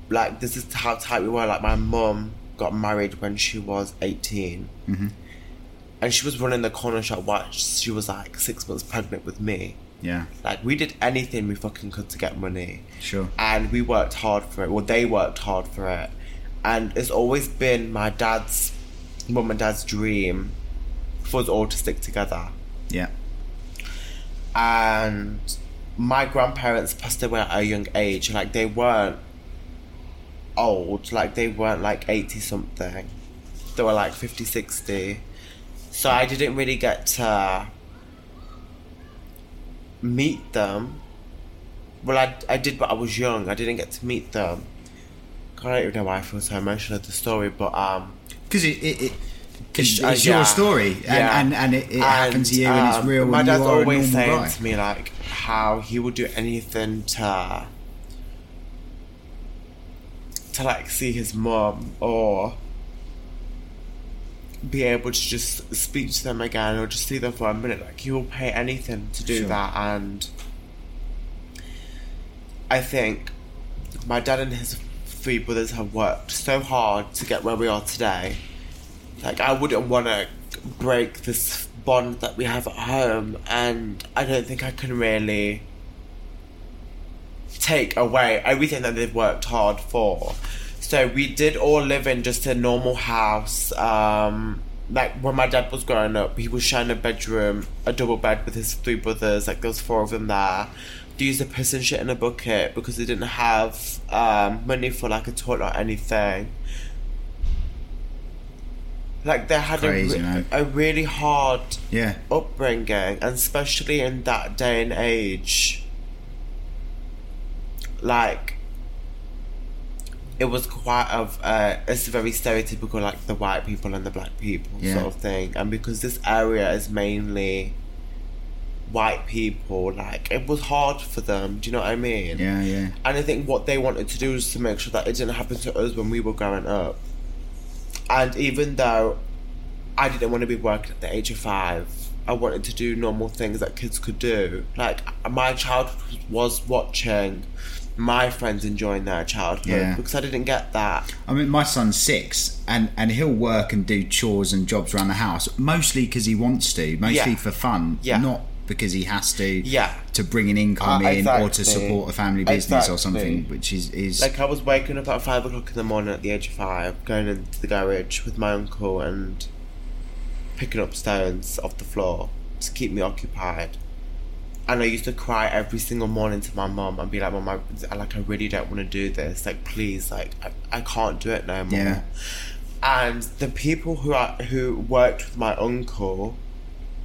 like, this is how tight we were. Like, my mum got married when she was 18. Mm-hmm. And she was running the corner shop while she was like six months pregnant with me. Yeah, Like we did anything we fucking could to get money. Sure. And we worked hard for it. Well, they worked hard for it. And it's always been my dad's, mum and dad's dream for us all to stick together. yeah, And my grandparents passed away at a young age. Like they weren't old. Like they weren't like eighty something. They were like 50, 60. So I didn't really get to meet them. Well, I, I did, but I was young. I didn't get to meet them. I don't even know why I feel so emotional at the story, but um, because it, it, it it's, uh, it's yeah. your story, and, Yeah. and, and it, it happened to you, and it's um, real. My dad's always saying guy. to me like how he would do anything to to like see his mom or be able to just speak to them again or just see them for a minute. Like you will pay anything to do Sure. that, and I think my dad and his three brothers have worked so hard to get where we are today. Like I wouldn't want to break this bond that we have at home, and I don't think I can really take away everything that they've worked hard for. So we did all live in just a normal house. Um, like when my dad was growing up, he was sharing a bedroom, a double bed with his three brothers. Like there was four of them there. They used to piss and shit in a bucket because they didn't have um, money for like a toilet or anything. Like they had Crazy, a, a really hard Yeah, upbringing, and especially in that day and age, like it was quite of uh, it's very stereotypical, like the white people and the black people Yeah. sort of thing. And because this area is mainly white people, like it was hard for them. Do you know what I mean? yeah, yeah. And I think what they wanted to do was to make sure that it didn't happen to us when we were growing up. And even though I didn't want to be working at the age of five, I wanted to do normal things that kids could do. Like my childhood was watching my friends enjoying their childhood Yeah. because I didn't get that. I mean, my son's six, and, and he'll work and do chores and jobs around the house, mostly because he wants to, mostly Yeah. for fun, Yeah. not because he has to Yeah. to bring an income Uh, in or to support a family business or something, which is, is Like I was waking up at five o'clock in the morning at the age of five, going into the garage with my uncle and picking up stones off the floor to keep me occupied. And I used to cry every single morning to my mum and be like, "Mum, I, like I really don't want to do this. Like, please, like I, I can't do it no more." Yeah. And the people who I, who worked with my uncle,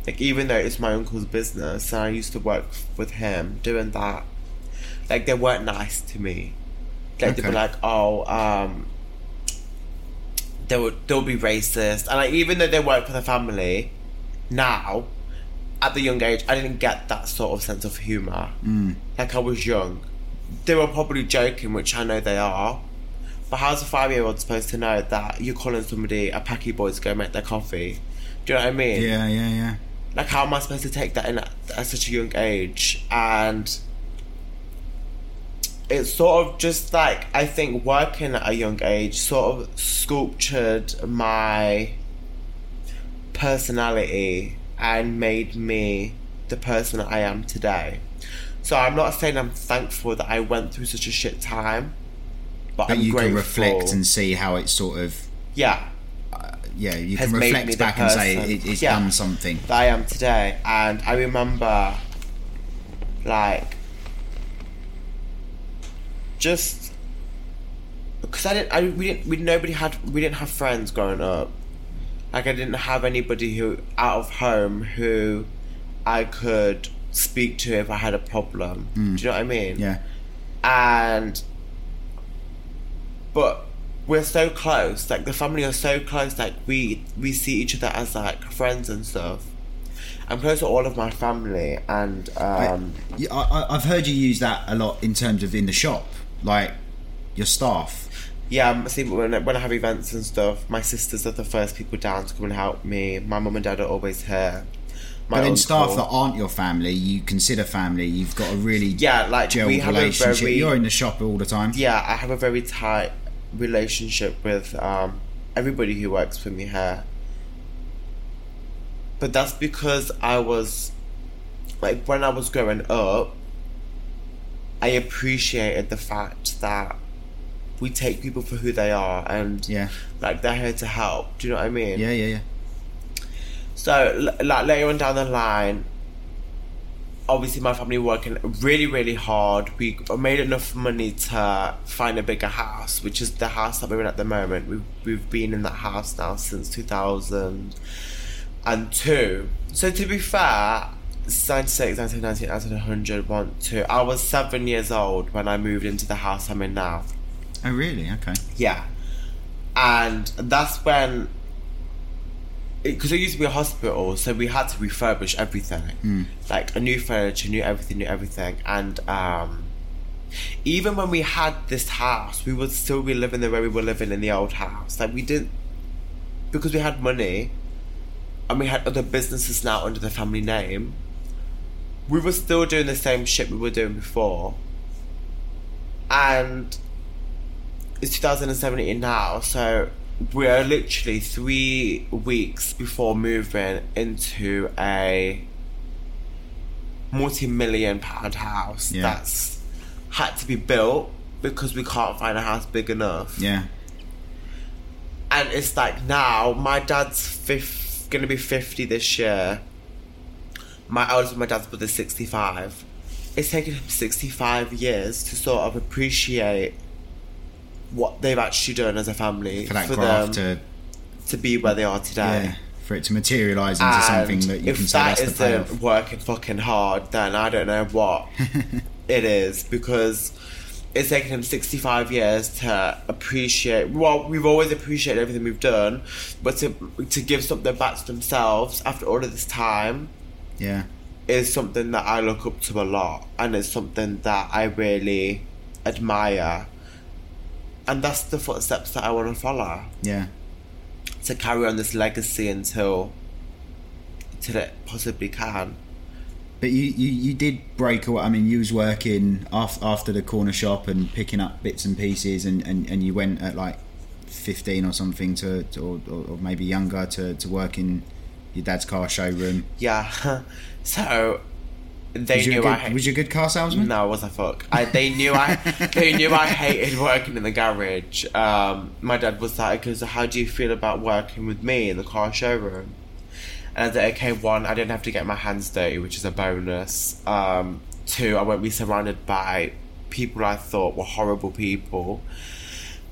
like even though it's my uncle's business and I used to work with him doing that, like they weren't nice to me. Like they'd be like, "Oh, um." They would they'll be racist, and like even though they work for the family, now, at the young age, I didn't get that sort of sense of humor. Mm. Like I was young, they were probably joking, which I know they are. But how's a five-year-old supposed to know that you're calling somebody a packy boy to go make their coffee? Do you know what I mean? yeah, yeah, yeah. like how am I supposed to take that in at, at such a young age? And it's sort of just like I think working at a young age sort of sculptured my personality and made me the person that I am today. So I'm not saying I'm thankful that I went through such a shit time, but, But I'm you grateful. can reflect and see how it's sort of, yeah, uh, yeah, you can reflect back and say it, it's Yeah. done something. that I am today. And I remember, like, just because I didn't, I we didn't, we nobody had, we didn't have friends growing up. Like I didn't have anybody who out of home who I could speak to if I had a problem. Do you know what I mean? Yeah, and but we're so close like the family are so close like we we see each other as like friends and stuff i'm close to all of my family and um Yeah, I, I, I've heard you use that a lot in terms of in the shop, like your staff. Yeah um, see when, I- when i have events and stuff my sisters are the first people down to come and help me my mum and dad are always here my But uncle- staff that aren't your family, you consider family. You've got a really Yeah, like, we have a relationship. very- You're in the shop all the time. yeah, I have a very tight relationship with um, everybody who works for me here. But that's because I was, like, when I was growing up, I appreciated the fact that we take people for who they are and, Yeah. like, they're here to help. Do you know what I mean? Yeah, yeah, yeah. So, like later on down the line, obviously my family working really, really hard. We made enough money to find a bigger house, which is the house that we're in at the moment. We've we've been in that house now since two thousand and two. So to be fair. 96, 1990, 1900, 1, 2. I was seven years old when I moved into the house I'm in now. Oh, really? Okay. Yeah. And that's when. Because it, used to be a hospital, so we had to refurbish everything. Like, a new furniture, new everything, new everything. And um, even when we had this house, we would still be living the way we were living in the old house. Like, we didn't. Because we had money and we had other businesses now under the family name, we were still doing the same shit we were doing before. And it's 2017 now, so we're literally three weeks before moving into a multi-million pound house Yeah. that's had to be built because we can't find a house big enough. Yeah. And it's like now my dad's fifth, gonna be 50 this year. My eldest, my dad's brother's 65. It's taken him 65 years to sort of appreciate what they've actually done as a family For that them to to be where they are today. yeah, for it to materialise into And something that you can say that that's the payoff. working fucking hard, then I don't know what it is because it's taken him 65 years to appreciate. Well, we've always appreciated everything we've done, but to to give something back to themselves after all of this time Yeah. is something that I look up to a lot, and it's something that I really admire. And that's the footsteps that I want to follow Yeah. to carry on this legacy until until it possibly can. But you, you, you did break away. I mean, you was working after, after the corner shop and picking up bits and pieces, and, and, and you went at like fifteen or something to, to or, or or maybe younger to, to work in your dad's car showroom. Yeah. so they Was knew good, I ha- was you a good car salesman? No, I wasn't fuck. I, they knew I they knew I hated working in the garage. Um, my dad was like, "Because how do you feel about working with me in the car showroom?" And I like, "Okay, one, I didn't have to get my hands dirty, which is a bonus. Um, two, I won't be surrounded by people I thought were horrible people.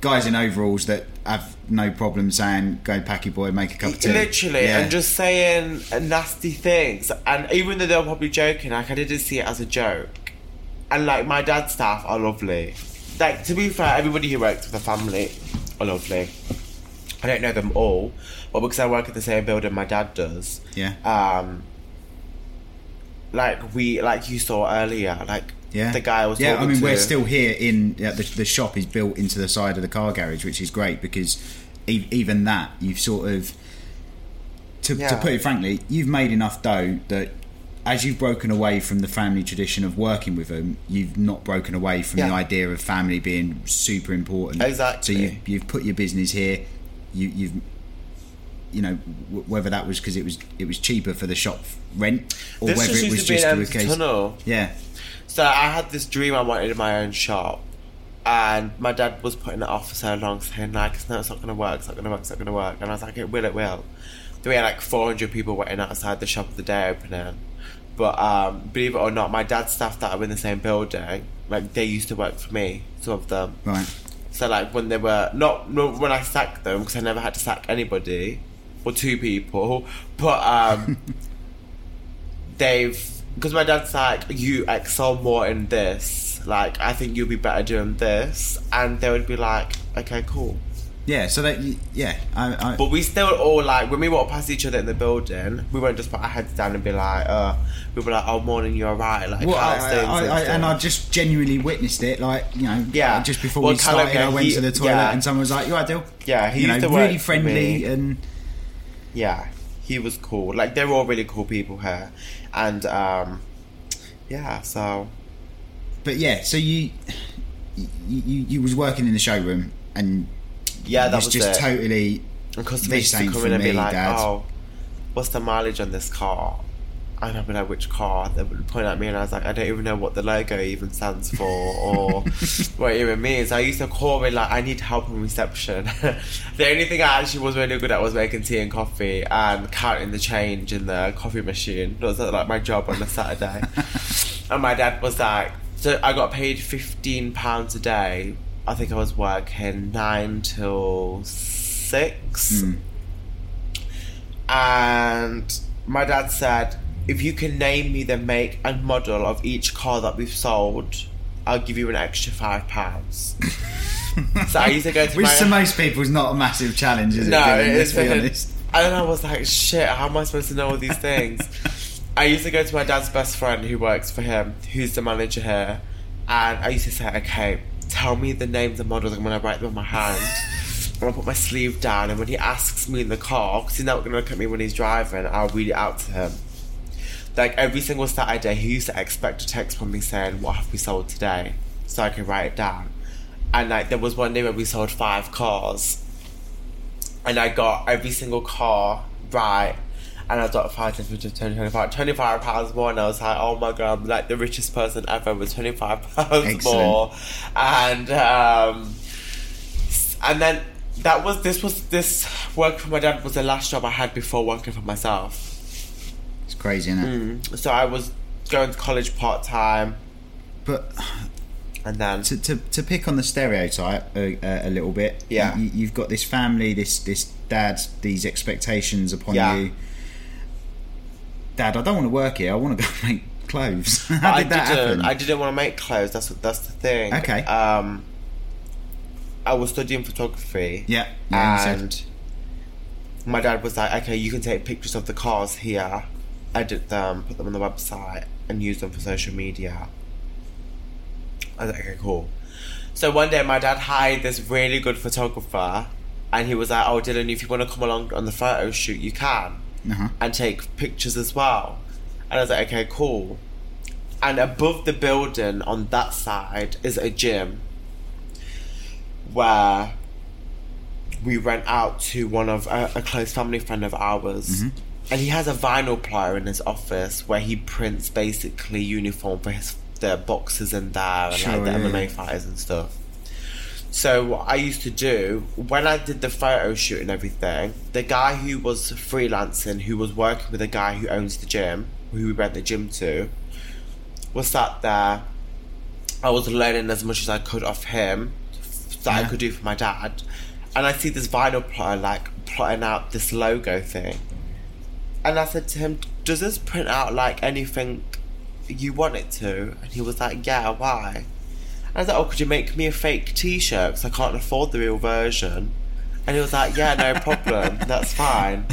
Guys in overalls that have no problem saying, "Go, packy boy, make a cup of tea." Literally, Yeah. and just saying nasty things. And even though they were probably joking, like I didn't see it as a joke. And like my dad's staff are lovely. Like to be fair, everybody who works with the family are lovely. I don't know them all, but because I work in the same building my dad does. Yeah. Um. Like we, like you saw earlier, like Yeah, the guy I was Yeah, I mean, to. we're still here in yeah, the the shop is built into the side of the car garage, which is great because e- even that you've sort of to, to put it frankly, you've made enough dough that as you've broken away from the family tradition of working with them, you've not broken away from the idea of family being super important. Exactly. So you've you've put your business here. You you've you know w- whether that was because it was it was cheaper for the shop rent or This whether it was just an a case. tunnel. Yeah. So I had this dream I wanted in my own shop, and my dad was putting it off for so long, saying like, "No, it's not gonna work. It's not gonna work. It's not gonna work." And I was like, "It will. It will." There had like 400 people waiting outside the shop of the day opening. But um, believe it or not, my dad's staff that are in the same building, like they used to work for me. Some of them. Right. So like when they were not, not when I sacked them because I never had to sack anybody or two people, but um, they've because my dad's like you excel more in this. Like I think you'll be better doing this, and they would be like, okay, cool. Yeah, so that yeah, I, I But we still all like when we walk past each other in the building, we won't just put our heads down and be like, uh, we were like, oh morning, you're right. Like well, I, I, things I, I, and I just genuinely witnessed it. Like you know, Yeah. just before Well, we started, I went he- to the toilet yeah. and someone was like, "You ideal?" Yeah, he you know, used to work really friendly and yeah, he was cool. Like they're all really cool people here, and um, yeah, so but yeah. So you you you, you was working in the showroom and yeah, that was just it. totally And customers used to come in and be like, Dad. "Oh, what's the mileage on this car?" I'd be like, which car? They would point at me, and I was like, I don't even know what the logo even stands for or what it even means. I used to call me like, I need help in reception. the only thing I actually was really good at was making tea and coffee and counting the change in the coffee machine. That was like my job on a Saturday. and my dad was like, so I got paid fifteen pounds a day. I think I was working nine till six hmm. and my dad said, if you can name me the make and model of each car that we've sold, I'll give you an extra five pounds. so I used to go to Which my to most people is not a massive challenge, is it? no, Let's be honest. And then I was like, shit, how am I supposed to know all these things? I used to go to my dad's best friend who works for him, who's the manager here, and I used to say, okay, tell me the names and models, I'm going to write them on my hand. I'm going to put my sleeve down, and when he asks me in the car, because he's not going to look at me when he's driving, I'll read it out to him. Like every single Saturday, he used to expect a text from me saying, what have we sold today? So I can write it down. And like there was one day where we sold five cars and I got every single car right. And I got 5, 10, 15, 20, 25, 25 pounds more. And I was like, oh my god, I'm like the richest person ever with 25 pounds Excellent. more. And, um, and then that was, this was, this work for my dad was the last job I had before working for myself. It's crazy, isn't it? So I was going to college part time But and then, to, to, to pick on the stereotype a, a, a little bit, Yeah. you, you've got this family, this this dad, these expectations upon Yeah. you. Dad, I don't want to work here. I want to go make clothes. How I did that didn't. happen? I didn't want to make clothes. That's what. That's the thing. Okay. Um, I was studying photography. Yeah, yeah, and my dad was like, "Okay, you can take pictures of the cars here, edit them, put them on the website, and use them for social media." I was like, "Okay, cool." So one day, my dad hired this really good photographer, and he was like, "Oh, Dylan, if you want to come along on the photo shoot, you can." Uh-huh. and take pictures as well. And I was like, okay, cool. And above the building on that side is a gym where we rent out to one of a, a close family friend of ours. And he has a vinyl plotter in his office where he prints basically uniform for his the boxers in there and Sure, like the yeah, MMA fighters and stuff. So what I used to do when I did the photo shoot and everything, the guy who was freelancing, who was working with the guy who owns the gym, who we rent the gym to, was sat there. I was learning as much as I could off him that I could do for my dad, and I see this vinyl plotter like plotting out this logo thing, and I said to him, "Does this print out like anything you want it to?" And he was like, "Yeah, why?" I was like, oh, could you make me a fake T-shirt? Because I can't afford the real version. And he was like, yeah, no problem. That's fine.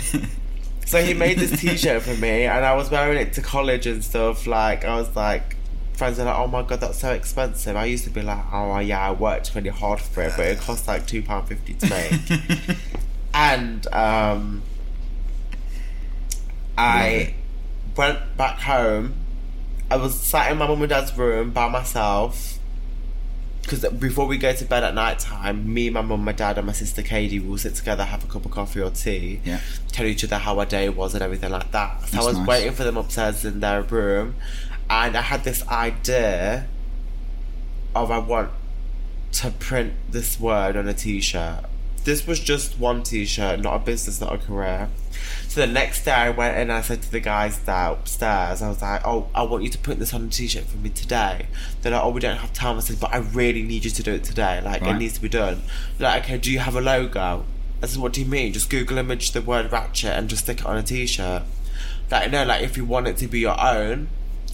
So he made this T-shirt for me, and I was wearing it to college and stuff. Like, I was like, friends are like, oh my god, that's so expensive. I used to be like, oh yeah, I worked really hard for it, but it cost like two pound fifty to make. and um, I went back home. I was sat in my mum and dad's room by myself because before we go to bed at night time, me, my mum, my dad, and my sister Katie will sit together, have a cup of coffee or tea, Yeah. tell each other how our day was and everything like that. So That's I was nice. waiting for them upstairs in their room, and I had this idea of I want to print this word on a t-shirt. This was just one t-shirt, not a business, not a career. So the next day I went in and I said to the guys upstairs, I was like, oh, I want you to print this on a t-shirt for me today. They're like, oh, we don't have time. I said, but I really need you to do it today. Like, it needs to be done. They're like, okay, do you have a logo? I said, what do you mean? Just Google image the word ratchet and just stick it on a t-shirt. Like, no, like, if you want it to be your own,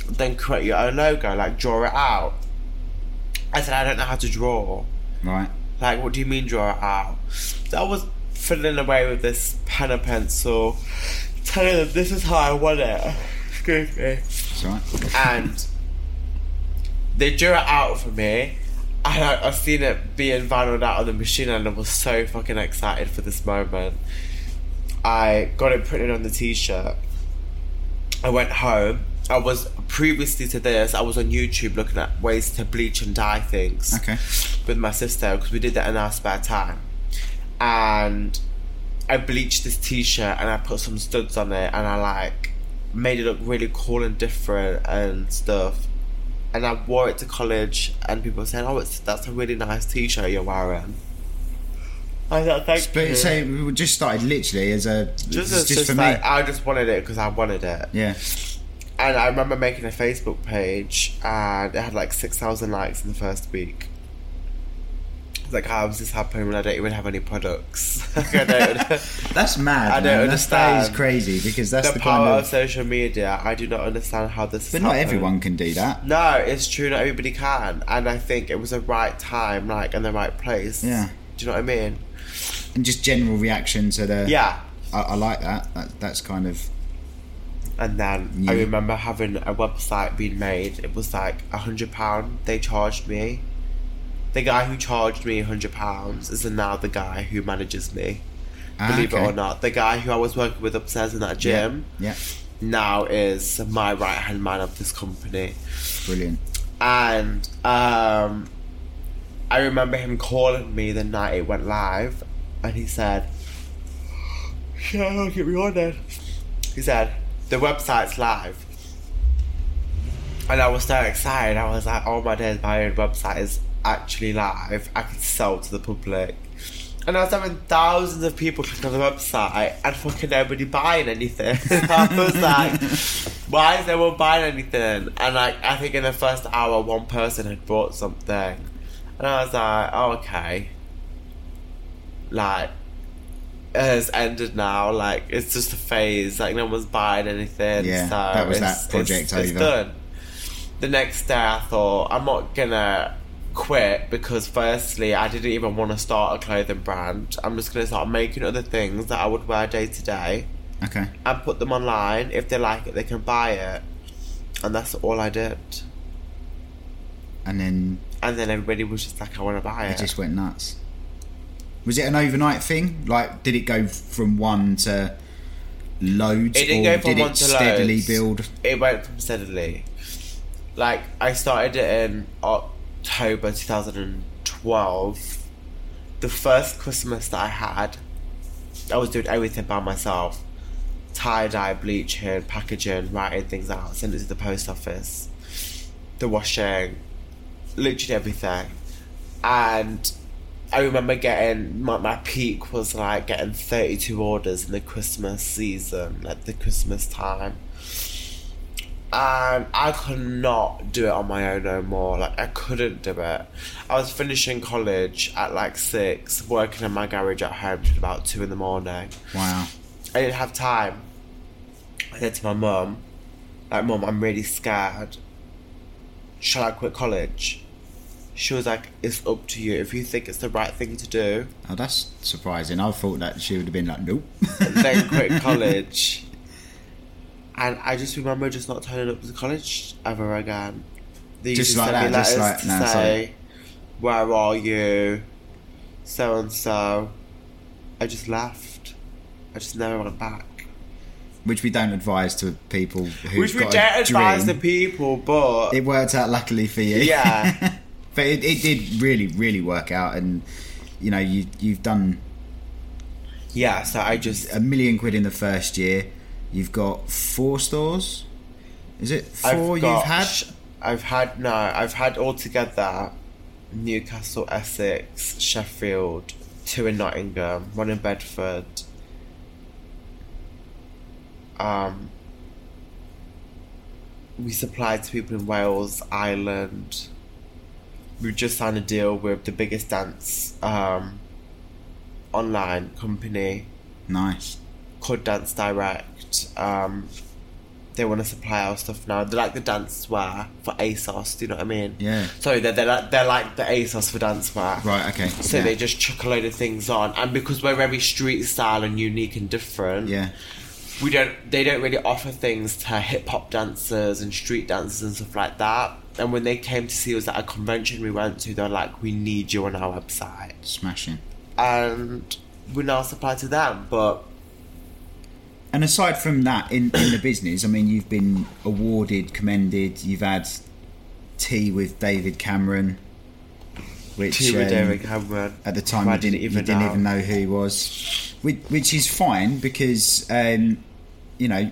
then create your own logo. Like, draw it out. I said, I don't know how to draw. Right. Like, what do you mean draw it out? That was fiddling away with this pen and pencil, telling them this is how I want it. Excuse me. Right. And they drew it out for me. And I, I've seen it being vinyled out on the machine, and I was so fucking excited for this moment. I got it printed on the t shirt. I went home. I was previously to this, I was on YouTube looking at ways to bleach and dye things Okay. with my sister because we did that in our spare time. And I bleached this t-shirt and I put some studs on it and I like made it look really cool and different and stuff. And I wore it to college, and people said, "Oh, it's that's a really nice T-shirt you're wearing." I thought, "Thank But you." so it just started literally as a just, just, as- just just for like, me. I just wanted it because I wanted it. Yeah. And I remember making a Facebook page, and it had like six thousand likes in the first week. Like, how is this happening when I don't even have any products? Like, I don't, That's mad. I don't man. That's, that is crazy because that's the the, power kind of of. social media. I do not understand how this. But not happening. everyone can do that. No, it's true. Not everybody can, and I think it was the right time, like, and the right place. Yeah. Do you know what I mean? And just general reaction to the. Yeah. I, I like that. that. That's kind of. And then I remember having a website being made. It was like a hundred pound. They charged me. The guy who charged me a hundred pounds is now the guy who manages me. Ah, Believe okay. it or not, the guy who I was working with upstairs in that gym Yeah. now is my right hand man of this company. Brilliant. and um, I remember him calling me the night it went live, and he said, "Yeah, get me on then." He said, "The website's live," and I was so excited. I was like, "Oh my days, my own website is actually live. I could sell to the public." And I was having thousands of people clicking on the website and fucking nobody buying anything. I was like, why is no one buying anything? And like, I think in the first hour, one person had bought something. And I was like, oh, okay. Like, it has ended now. Like, it's just a phase. Like, no one's buying anything. Yeah, so that was that project it's, it's done. The next day, I thought, I'm not gonna quit because firstly I didn't even want to start a clothing brand. I'm just gonna start making other things that I would wear day to day Okay. and put them online. If they like it, they can buy it, and that's all I did. And then And then everybody was just like, "I want to buy it it." just went nuts. Was it an overnight thing? Like, did it go from one to loads, It didn't or go from did one it to steadily loads. build? It went from steadily. Like I started it in October 2012. The first Christmas that I had, I was doing everything by myself. Tie dye, bleaching, packaging, writing things out, sending it to the post office, the washing, literally everything. And I remember getting my, my peak was like getting 32 orders in the Christmas season, like the Christmas time. And I could not do it on my own no more. Like, I couldn't do it. I was finishing college at like six, working in my garage at home till about two in the morning. Wow. I didn't have time. I said to my mum, like, Mum, I'm really scared. Shall I quit college? She was like, It's up to you. If you think it's the right thing to do, Oh, that's surprising. I thought that she would have been like, nope. then quit college. And I just remember just not turning up to college ever again. They Just like that, just like, nah, say, Where are you? So and so. I just left. I just never went back. Which we don't advise to people who Which we don't advise the people, but It worked out luckily for you. Yeah. but it, it did really, really work out, and you know, you you've done yeah, so I just a million quid in the first year. You've got four stores. Is it 4 I've you've had? I've had no, I've had altogether Newcastle, Essex, Sheffield, two in Nottingham, one in Bedford. Um, we supply to people in Wales, Ireland. We just signed a deal with the biggest dance um, online company Nice. called Dance Direct. Um, they want to supply our stuff now. They're like the dance wear for ASOS. Do you know what I mean? Yeah. Sorry, they're they're like, they're like the ASOS for dance wear. Right. Okay. So yeah. they just chuck a load of things on, and because we're very street style and unique and different, Yeah. we don't. They don't really offer things to hip hop dancers and street dancers and stuff like that. And when they came to see us at a convention we went to, they're like, "We need you on our website," Smashing. and we now supply to them. But And aside from that, in, in the business, I mean, you've been awarded, commended. You've had tea with David Cameron, which Tea with um, David Cameron. at the time I you didn't, even you didn't know. even know who he was, which, which is fine because um, you know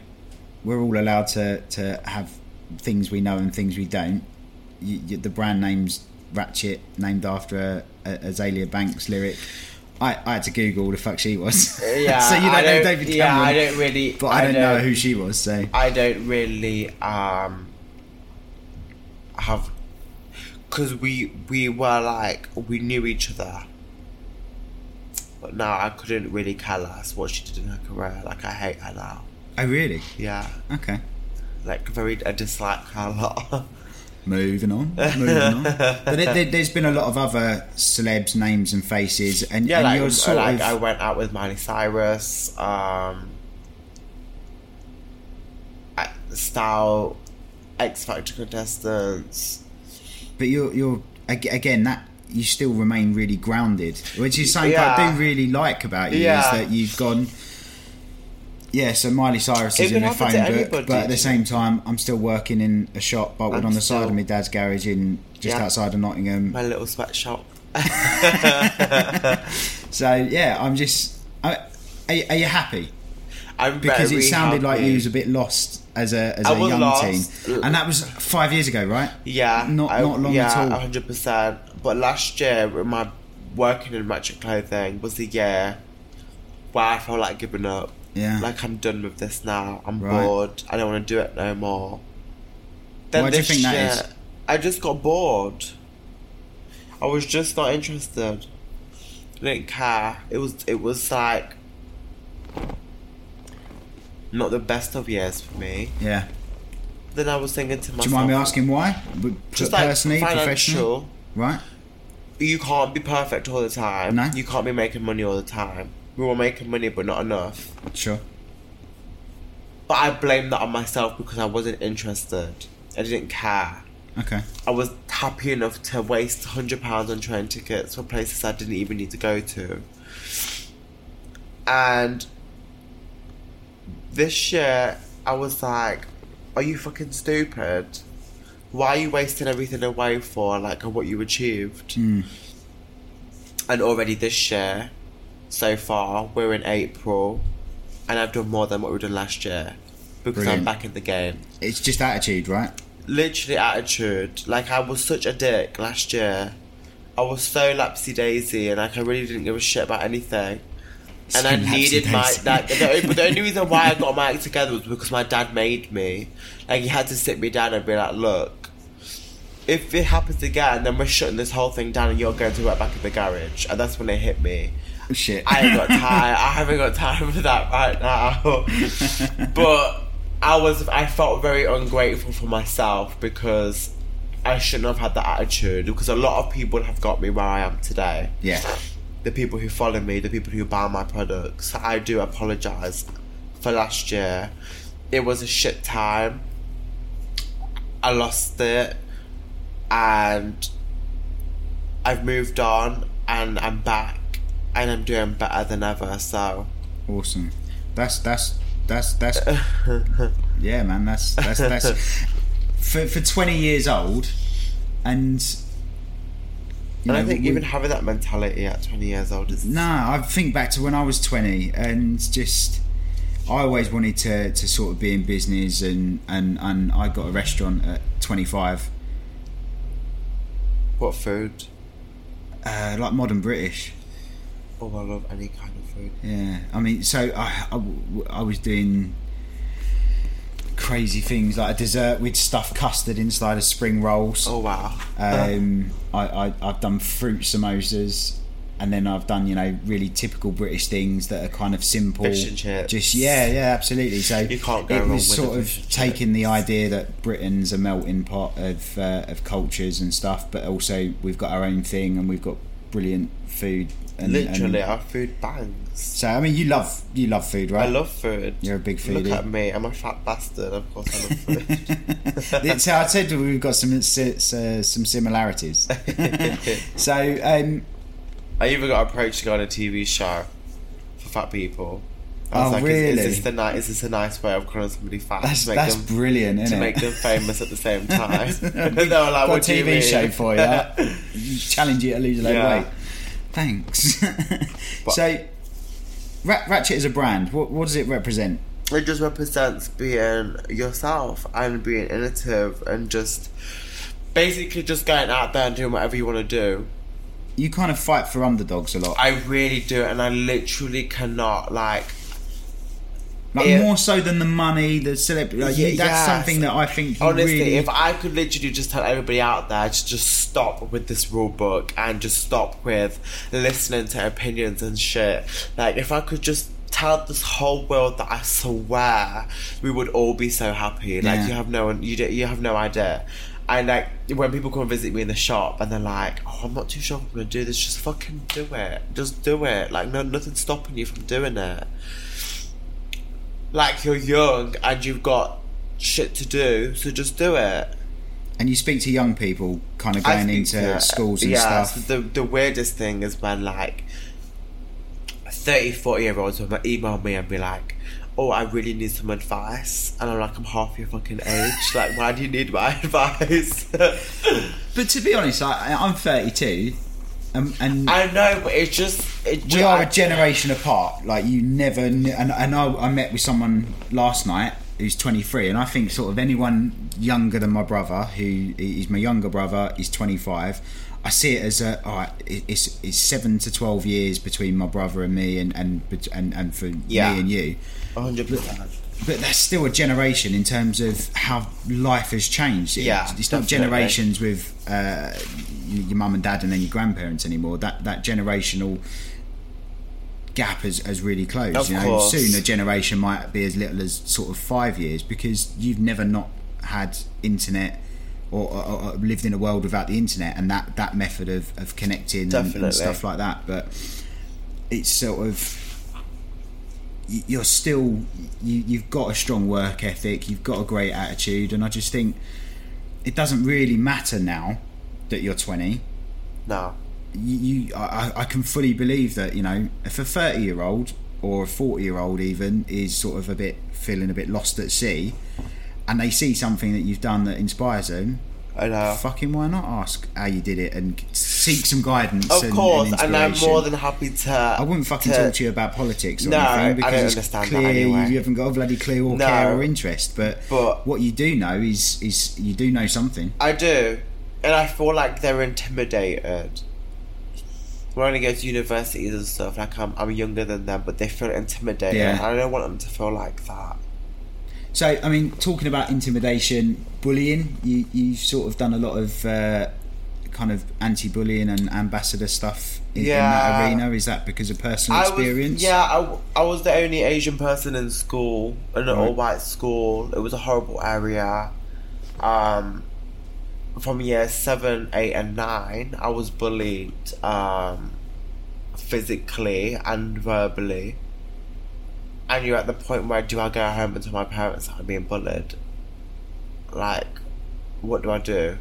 we're all allowed to to have things we know and things we don't. You, you, the brand name's Ratchet, named after a, a Azealia Banks lyric. I, I had to Google who the fuck she was. Yeah, so you don't I know David Cameron. yeah, I don't really- But I, I don't know don't- who she was. So I don't really um have because we we were like we knew each other, but now I couldn't really care less what she did in her career. Like I hate her now. oh really? Yeah, Okay. like very I dislike her a lot. Moving on, moving on. But there, there, there's been a lot of other celebs, names, and faces, and, yeah, and like, you're sort like of I went out with Miley Cyrus. Um, style X Factor contestants. but you're you're again that you still remain really grounded, which is something I do really like about you Yeah. is that you've gone. Yeah, so Miley Cyrus is in my phone book, anybody, but at the same time, I'm still working in a shop bolted I'm on the side of my dad's garage in just Yeah. outside of Nottingham. My little sweatshop. So yeah, I'm just. I, are, you- are you happy? I'm Because it sounded like you was a bit lost as a as I a young lost. teen, and that was five years ago, right? Yeah, Not- I- not long yeah, at all. hundred percent. But last year, with my working in matching clothing was the year where I felt like giving up. Yeah. like I'm done with this now. I'm Right. bored. I don't want to do it no more. Then Why do you think that year, is? I just got bored. I was just not interested. I didn't care. It was. It was like not the best of years for me. Yeah. Then I was thinking to myself, Do you mind me asking why? Just like personally, professionally, financial. right? you can't be perfect all the time. No. You can't be making money all the time. We were making money, but not enough. Sure. But I blame that on myself because I wasn't interested. I didn't care. Okay. I was happy enough to waste hundred pounds on train tickets for places I didn't even need to go to. And this year, I was like, "Are you fucking stupid? Why are you wasting everything away for like what you achieved?" Hmm. And already this year, so far, we're in April, and I've done more than what we did last year because Brilliant. I'm back in the game It's just attitude, right? literally attitude. Like I was such a dick last year. I was so lapsy daisy, and like I really didn't give a shit about anything. And I needed my like. The, but the only reason why I got my act together was because my dad made me. Like he had to sit me down and be like, "Look, if it happens again, then we're shutting this whole thing down, and you're going to work back in the garage." And that's when it hit me. Shit. I ain't got time. I haven't got time for that right now. but I was, I felt very ungrateful for myself because I shouldn't have had that attitude. Because a lot of people have got me where I am today. yeah. The people who follow me, the people who buy my products. I do apologize for last year. It was a shit time. I lost it, and I've moved on, and I'm back, and I'm doing better than ever. So Awesome. That's that's that's that's. yeah, man. That's that's that's for for twenty years old, and. You and I think we- even having that mentality at 20 years old is Nah, I think back to when I was 20 and just I always wanted to, to sort of be in business and, and, and I got a restaurant at 25, what food. uh, like modern British. Oh, I love any kind of food. Yeah, I mean, so I, I, I was doing crazy things like a dessert with stuffed custard inside of spring rolls. Oh wow. Um, I, I, I've done fruit samosas, and then I've done you know really typical British things that are kind of simple. Fish and chips. Just yeah, yeah, absolutely. So You can't go it wrong was with sort of taking the idea that Britain's a melting pot of uh, of cultures and stuff, but also we've got our own thing and we've got brilliant food. And, Literally, and- our food bangs. so I mean, you love you love food, right? I love food. You're a big foodie. Look at me, I'm a fat bastard. Of course, I love food. so I said we've got some uh, some similarities. so um, I even got approached to go on a TV show for fat people. I was Oh, like, is, really? is this the Is this a nice way of calling somebody fat that's to make that's them brilliant, isn't to it? make them famous at the same time? Big- they were like, "What a do you TV mean?" show for you. Challenge you to lose a load of weight. Thanks. so, Ra- Ratchet is a brand. What, what does it represent? it just represents being yourself and being innovative and just basically just going out there and doing whatever you want to do. You kind of fight for underdogs a lot. I really do, and I literally cannot like. Like Yeah. more so than the money, the celebrity. Like, Yeah, that's yes. something that I think Honestly, really. if I could literally just tell everybody out there to just stop with this rule book and just stop with listening to opinions and shit. Like, if I could just tell this whole world that I swear we would all be so happy. Like, Yeah. you have no you don't, you have no idea. And like when people come visit me in the shop and they're like, "Oh, I'm not too sure if I'm gonna do this," just fucking do it. Just do it. Like, no, nothing's stopping you from doing it. Like you're young and you've got shit to do, so just do it. and you speak to young people, kind of going into that- schools and yeah, stuff. so the the weirdest thing is when like 30, 40 year olds will email me and be like, "Oh, I really need some advice," and I'm like, "I'm half your fucking age. like, why do you need my advice?" But to be honest, I, I'm 32, um, and I know, but it's just it we just, are a generation apart. Like you never, kn- and, and I, I met with someone last night who's 23, and I think sort of anyone younger than my brother, who is my younger brother, is 25. I see it as a all right, it's it's seven to 12 years between my brother and me, and and and, and for Yeah. me and you. hundred percent. But that's still a generation in terms of how life has changed. It- Yeah, it's not definitely. generations with uh, your mum and dad and then your grandparents anymore. That that generational gap has, has really closed. Of you know, course. soon a generation might be as little as sort of five years because you've never not had internet. Or, or, or lived in a world without the internet and that, that method of, of connecting and, and stuff like that, but it's sort of you're still you, you've got a strong work ethic you've got a great attitude and i just think it doesn't really matter now that you're 20 No, you, you I, I can fully believe that you know if a 30 year old or a 40 year old even is sort of a bit feeling a bit lost at sea and they see something that you've done that inspires them I know. Uh, fucking why not ask how you did it and seek some guidance Of and, course, and and I'm more than happy to. I wouldn't fucking talk to you about politics or No, I anything because don't it's understand that clear anyway. you haven't got a bloody clue or No. care or interest. But, But- what you do know is is you do know something. I do, and I feel like they're intimidated. When I go to universities and stuff, like I'm, I'm younger than them, but they feel intimidated. Yeah. I don't want them to feel like that. So I mean, talking about intimidation, bullying, you you've sort of done a lot of uh, kind of anti-bullying and ambassador stuff in, in that arena. Is that because of personal I experience? Was, yeah, I, w- I was the only Asian person in school, in an Right. all-white school. It was a horrible area. Um, from year seven, eight, and nine, I was bullied um, physically and verbally. And you're at the point where do I go home and tell my parents that I'm being bullied? Like, what do I do?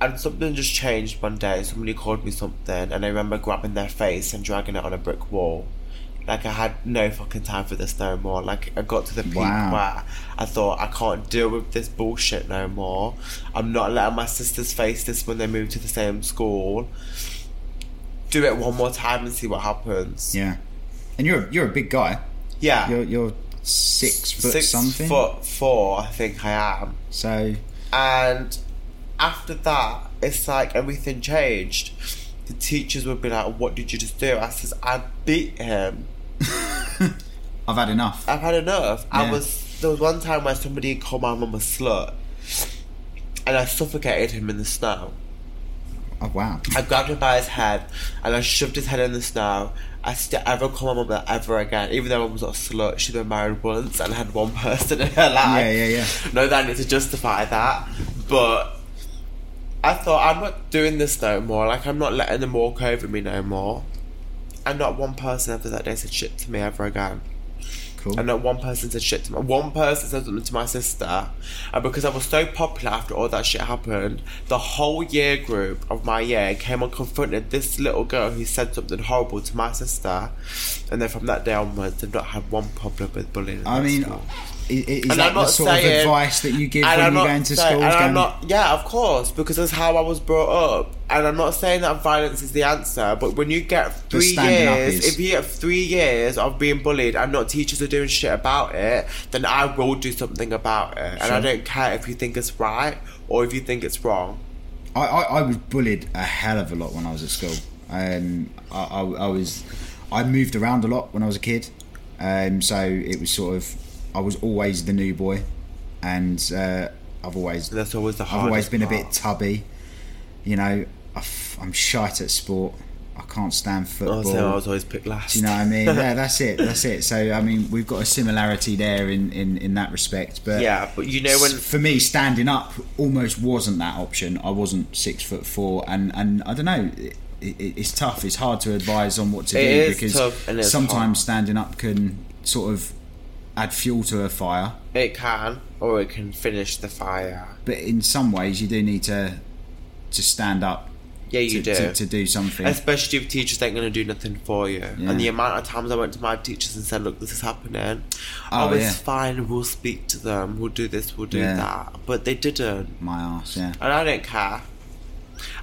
And something just changed one day. Somebody called me something, and I remember grabbing their face and dragging it on a brick wall. Like I had no fucking time for this no more. Like I got to the peak Wow. where I thought I can't deal with this bullshit no more. I'm not letting my sisters face this when they move to the same school. Do it one more time and see what happens. Yeah. And you're you're a big guy. Yeah. You're you're six foot Six something. foot four, I think I am. So And after that, it's like everything changed. The teachers would be like, What did you just do? I says, I beat him. I've had enough. I've had enough. I was there was one time where somebody called my mum a slut and I suffocated him in the snow. Oh wow. I grabbed him by his head and I shoved his head in the snow. I still ever call my mum that ever again, even though my mum was not a slut. She'd been married once and had one person in her life. Yeah, yeah, yeah. No, that I need to justify that. But I thought I'm not doing this no more. Like I'm not letting them walk over me no more. And not one person after that day said shit to me ever again. Cool. And not one person said shit to me. One person said something to my sister, and because I was so popular after all that shit happened, the whole year group of my year came and confronted this little girl who said something horrible to my sister, and then from that day onwards, they've not had one problem with bullying. in I mean, school. Is, And that I'm the sort of advice that you give when I'm you're going to saying- schools? And I'm not, yeah, of course, because that's how I was brought up. And I'm not saying that violence is the answer, but when you get three years, if you get three years of being bullied and not teachers are doing shit about it, then I will do something about it. And I don't care if you think it's right or if you think it's wrong. I, I, I was bullied a hell of a lot when I was at school. Um, I, I, I was, I moved around a lot when I was a kid, um, so it was sort of, I was always the new boy, and uh, I've always, that's always the I've always been a bit tubby. You know, I've, I'm shite at sport. I can't stand football. was, saying I was always picked last. Do you know what I mean? yeah, that's it. That's it. So I mean, we've got a similarity there in, in, in that respect. But Yeah, but you know when- for me, standing up almost wasn't that option. I wasn't six foot four, and and I don't know. It, it, it's tough. It's hard to advise on what to It do because tough and it's sometimes hard. standing up can sort of add fuel to a fire. it can, or it can finish the fire. But in some ways, you do need to to stand up. Yeah, you to, do. to, to do something. Especially if teachers ain't going to do nothing for you. Yeah. And the amount of times I went to my teachers and said, look, this is happening. Oh, Oh, it's yeah. fine. We'll speak to them. We'll do this. We'll do Yeah. that. But they didn't. My ass, yeah. And I don't care.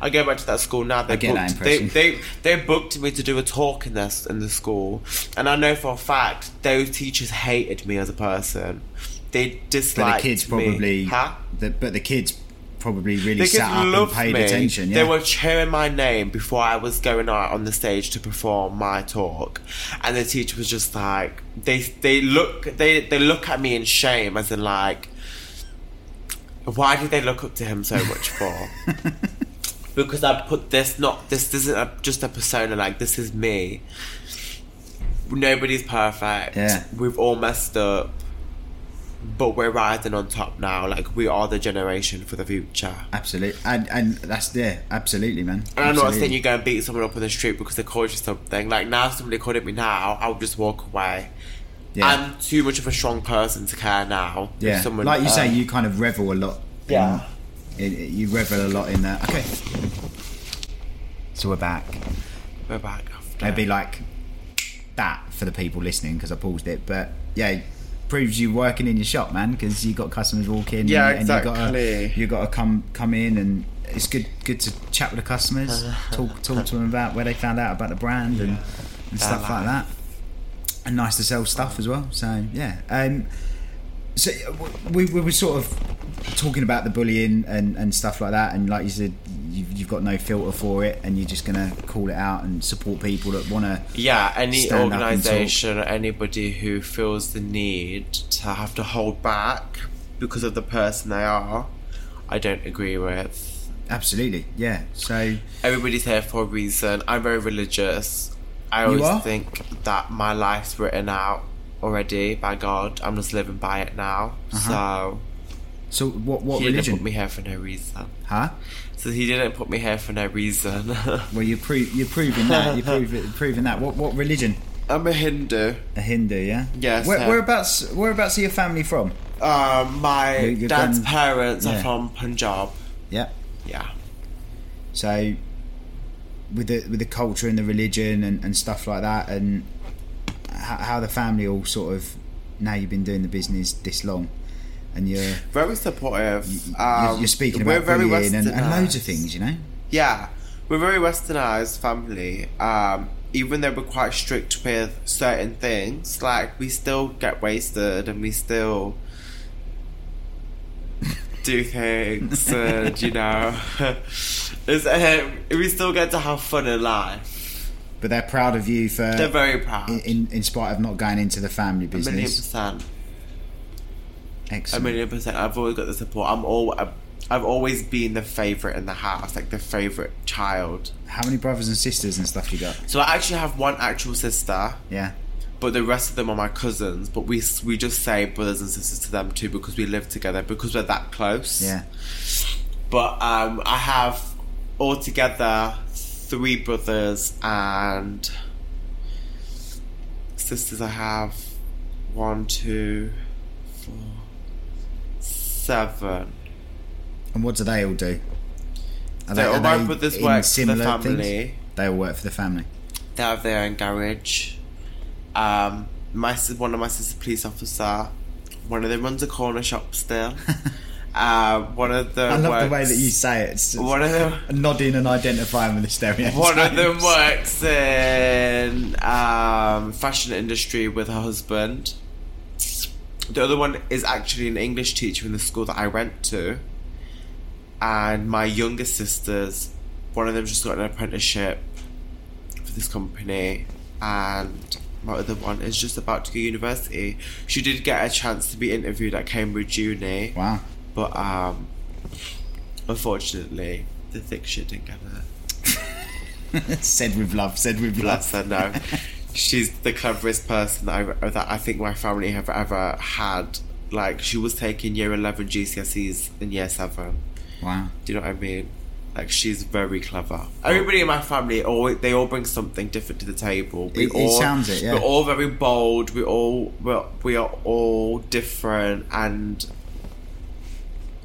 I go back to that school now. They that booked, they, they they booked me to do a talk in this in the school, and I know for a fact those teachers hated me as a person. They disliked But the kids me. probably, Huh? the, but the kids probably really sat up and paid me. attention. Yeah, They were cheering my name before I was going out on the stage to perform my talk, and the teacher was just like, they they look they they look at me in shame, as in like, why did they look up to him so much for? because I put this not this isn't a, just a persona like this is me. Nobody's perfect. Yeah. We've all messed up. But we're rising on top now. Like we are the generation for the future. absolutely, and and that's there, absolutely, man. And I'm not saying you go and beat someone up on the street because they called you something. Like now, if somebody called at me now, I would just walk away. Yeah. I'm too much of a strong person to care now. Yeah, someone, like you say, um, you kind of revel a lot. in- Yeah. in- you revel a lot in that. Okay, so we're back. We're back after. It'd be like that for the people listening because I paused it, but yeah. Proves you working in your shop, man, because you got customers walking. Yeah, and, and you got exactly. you got to come come in, and it's good good to chat with the customers, talk talk to them about where they found out about the brand and, and stuff like that. And nice to sell stuff as well. So yeah. Um, so uh, we, we were sort of talking about the bullying and, and stuff like that, and like you said, you've, you've got no filter for it, and you're just gonna call it out and support people that want to. Yeah, any stand up and organisation or anybody who feels the need to have to hold back because of the person they are, I don't agree with. Absolutely, yeah. So Everybody's here for a reason. I'm very religious. I always think that my life's written out already by God. I'm just living by it now. So so what what he didn't put me here for no reason. Huh? So he didn't put me here for no reason. Well, you're pro- you're proving that. You're proving, proving that. What what religion? I'm a Hindu. A Hindu, yeah. Yes, Where, whereabouts whereabouts are your family from? Um, my Your- your dad's grand- parents yeah. are from Punjab. Yeah. Yeah. So with the with the culture and the religion and, and stuff like that, and how, how the family all sort of now you've been doing the business this long, and you're Very supportive. you're, Um, you're speaking about very and, and loads of things, you know. Yeah, we're a very westernized family. Um, even though we're quite strict with certain things, like we still get wasted and we still do things, and you know, it's, um, we still get to have fun in life. But they're proud of you for They're very proud. in, in in spite of not going into the family business. a million percent. A million percent. I've always got the support. I'm all. I've, I've always been the favorite in the house, like the favorite child. How many brothers and sisters and stuff you got? So I actually have one actual sister, Yeah. but the rest of them are my cousins. But we we just say brothers and sisters to them too because we live together because we're that close. Yeah. But um, I have altogether three brothers and sisters. I have one, two, four, seven. And what do they all do? Are So all my they brothers in work for the similar things? They all work for the family. They have their own garage. Um, my one of my sister's a police officer. One of them runs a corner shop still. uh, one of them I love works, the way that you say it. It's just One of them. nodding and identifying with the stereotypes. One of them works in um, fashion industry with her husband. The other one is actually an English teacher in the school that I went to. And my younger sisters, one of them just got an apprenticeship for this company, and my other one is just about to go to university. She did get a chance to be interviewed at Cambridge Uni, Wow. But um, unfortunately, the thick shit didn't get her. said with love. Said with Bless love. her, no. She's the cleverest person that I, that I think my family have ever had. Like, she was taking year 11 GCSEs in year 7. Wow. Do you know what I mean? Like, she's very clever. Everybody in my family, all they all bring something different to the table. We It- it all, sounds it, yeah. We're all very bold. We all, we're, we are all different and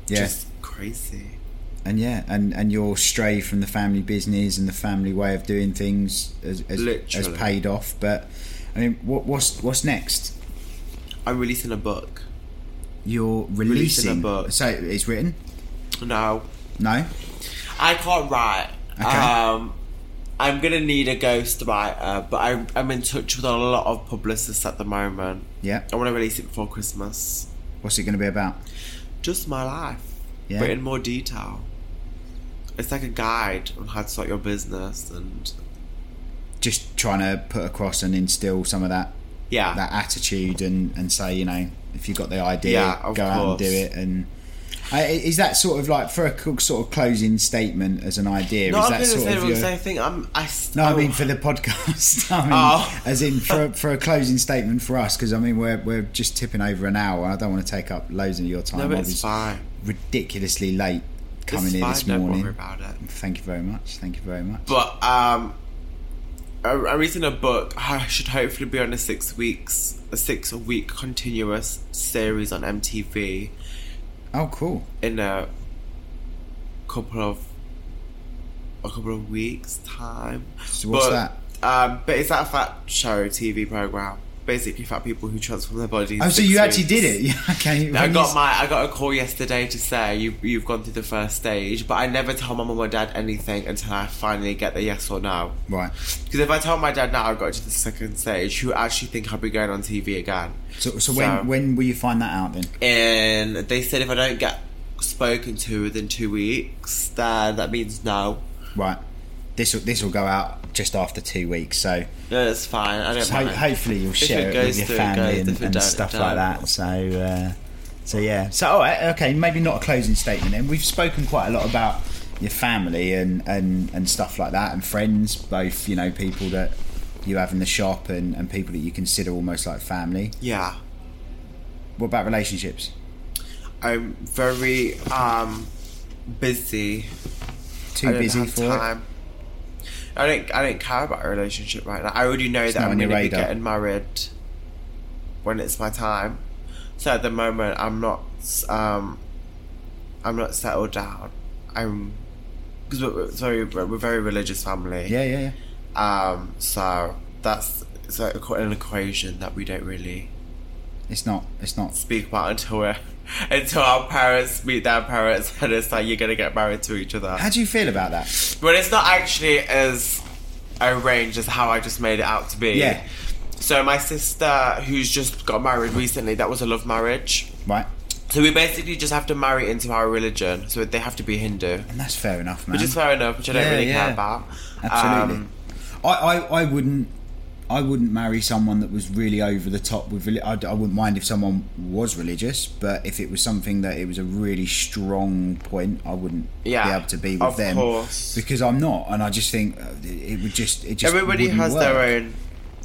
Yeah. just crazy. and yeah, and and your stray from the family business and the family way of doing things has, has, paid off. But I mean, what, what's what's next? I'm releasing a book. You're Releasing a book. So it's written. No, No. I can't write. Okay. Um, I'm gonna need a ghostwriter, but I'm I'm in touch with a lot of publicists at the moment. Yeah. I want to release it before Christmas. What's it going to be about? Just my life, Yeah. but in more detail. It's like a guide on how to start your business, and Just trying to put across and instill some of that yeah, that attitude and and say you know if you've got the idea, Yeah, go out and do it and. I- Is that sort of like for a sort of closing statement as an idea? no, is that sort say of your, same thing. I'm I. No, I oh, mean for the podcast. I mean, Oh. as in for for a closing statement for us, because I mean we're we're just tipping over an hour. I don't want to take up loads of your time. no, but it's fine. ridiculously late coming it's in fine. this Don't morning. worry about it. Thank you very much. Thank you very much. But um, I- I'm reading a book. I should hopefully be on a six weeks, a six week continuous series on MTV oh, cool. in a couple of a couple of weeks time. So what's but, Um, but it's that a fat show TV program. Basically, fat people who transform their bodies. Oh, so you actually did it? Yeah, okay. I you got s- my I got a call yesterday to say you you've gone through the first stage, but I never tell my mum or dad anything until I finally get the yes or no. right. Because if I tell my dad now I got to the second stage, he'll actually think I'll be going on TV again. So, so when when will you find that out then? And they said if I don't get spoken to within two weeks, then that means no. Right. This will this will go out just after two weeks. So, No, that's fine. I don't so mind. hopefully you'll If share it it, with your family goes. and, If and don't, stuff like that. So. Uh, so yeah, so all right, okay, maybe not a closing statement. Then we've spoken quite a lot about your family and, and, and stuff like that, and friends, both you know people that you have in the shop and, and people that you consider almost like family. Yeah. What about relationships? I'm very um busy. Too I don't busy have for it. I don't. I don't care about a relationship right now. I already know that I'm going to be getting married when it's my time. So at the moment, I'm not. Um, I'm not settled down. I'm because we're, we're very we're a very religious family. Yeah, yeah, yeah. Um. So that's it's like an equation that we don't really It's not. It's not. speak about until we're until our parents meet their parents and it's like you're gonna get married to each other. How do you feel about that? But it's not actually as arranged as how I just made it out to be. Yeah. So my sister, who's just got married recently, that was a love marriage. Right, So we basically just have to marry into our religion. So they have to be Hindu, and that's fair enough, man. which is fair enough, which I don't Yeah, really yeah. care about. Absolutely. Um, I, I, I wouldn't. I wouldn't marry someone that was really over the top with. reli- I, I wouldn't mind if someone was religious, but if it was something that it was a really strong point, I wouldn't Yeah, be able to be with of them course. because I'm not, and I just think uh, it would just. It just everybody has work. their own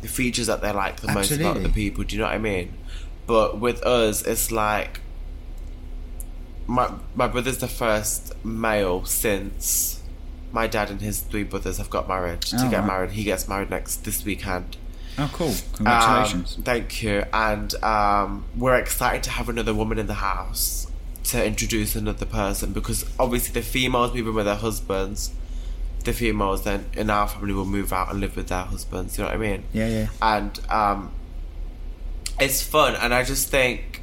features that they like the most about Absolutely. the people. Do you know what I mean? But with us, it's like my my brother's the first male since my dad and his three brothers have got married to Oh, get right. married. He gets married next this weekend. Oh, cool! Um, Congratulations. thank you. And um, we're excited to have another woman in the house to introduce another person because obviously the females moving with their husbands, the females then in our family will move out and live with their husbands. You know what I mean? yeah, yeah. And um, it's fun, and I just think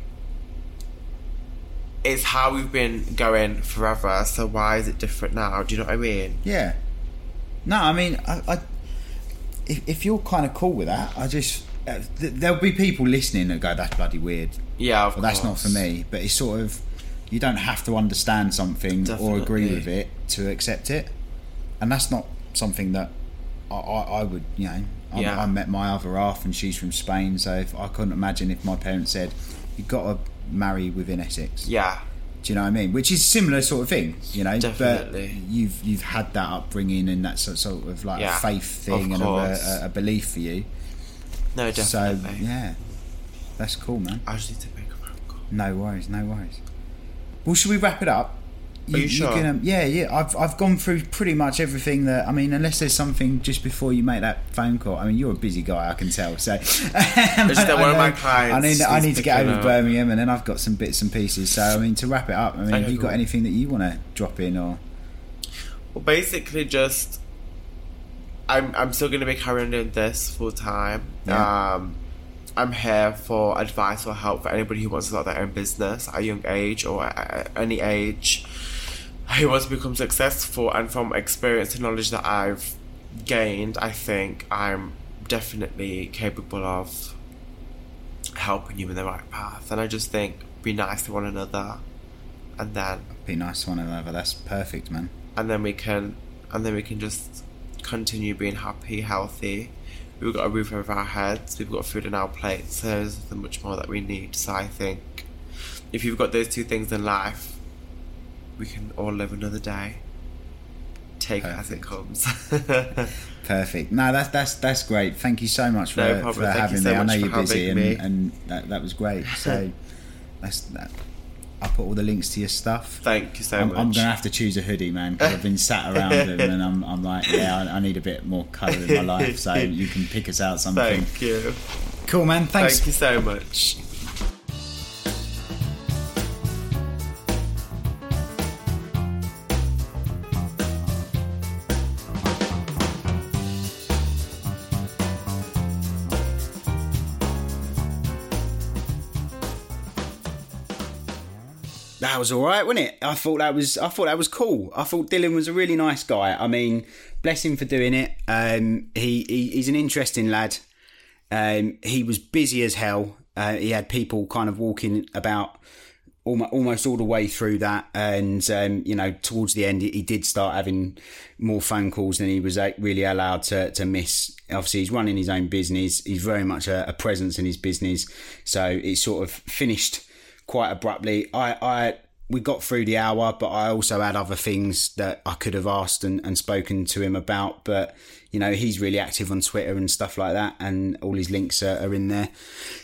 it's how we've been going forever. So why is it different now? Do you know what I mean? Yeah. No, I mean, I, I if, if you're kind of cool with that, I just uh, th- there'll be people listening that go, "That's bloody weird." Yeah, Well, that's not for me. But it's sort of you don't have to understand something or agree with it to accept it, and that's not something that I, I, I would. You know, I, Yeah. I met my other half, and she's from Spain, so if, I couldn't imagine if my parents said, "You've got to marry within Essex." Yeah, Do you know what I mean? Which is similar sort of thing, you know. Definitely. But you've you've had that upbringing and that sort sort of like Yeah, faith thing and a, a, a belief for you. no, definitely. So yeah, that's cool, man. I just need to make a phone call. No worries, no worries. Well, should we wrap it up? Are you sure? gonna- yeah, yeah. I've I've gone through pretty much everything that I mean, unless there's something just before you make that phone call. I mean, you're a busy guy, I can tell. So, just that one of my clients I need I need to get over up. Birmingham, and then I've got some bits and pieces. So, I mean, to wrap it up, I mean, have you got anything that you want to drop in or? Well, basically, just I'm I'm still gonna be carrying on this full time. Yeah. Um, I'm here for advice or help for anybody who wants to start their own business at a young age or at any age who wants to become successful. And from experience and knowledge that I've gained, I think I'm definitely capable of helping you in the right path. And I just think be nice to one another, and then Be nice to one another. That's perfect, man. and then we can and then we can just continue being happy, healthy. We've got a roof over our heads, we've got food on our plates, so there's nothing much more that we need. So I think if you've got those two things in life, we can all live another day. Take it as it comes. Perfect. No, that's that's that's great. Thank you so much for, No problem. for Thank having so me. I know you're busy, and, and that, that was great. So that's that. I'll put all the links to your stuff. Thank you so I'm, much. I'm gonna have to choose a hoodie, man, because I've been sat around them, and I'm, I'm like, yeah, I, I need a bit more colour in my life. So you can pick us out something. Thank you. Cool, man. Thanks. Thank you so much. Was all right, wasn't it? I thought that was I thought that was cool. I thought Dylan was a really nice guy. I mean, bless him for doing it. Um, he, he he's an interesting lad. Um, he was busy as hell. Uh, he had people kind of walking about almost, all the way through that, and um, you know, towards the end, he, did start having more phone calls than he was really allowed to to miss. Obviously, he's running his own business. He's very much a, a presence in his business, so it sort of finished quite abruptly. I, I we got through the hour, but I also had other things that I could have asked and, and spoken to him about. But you know, he's really active on Twitter and stuff like that, and all his links are, are in there.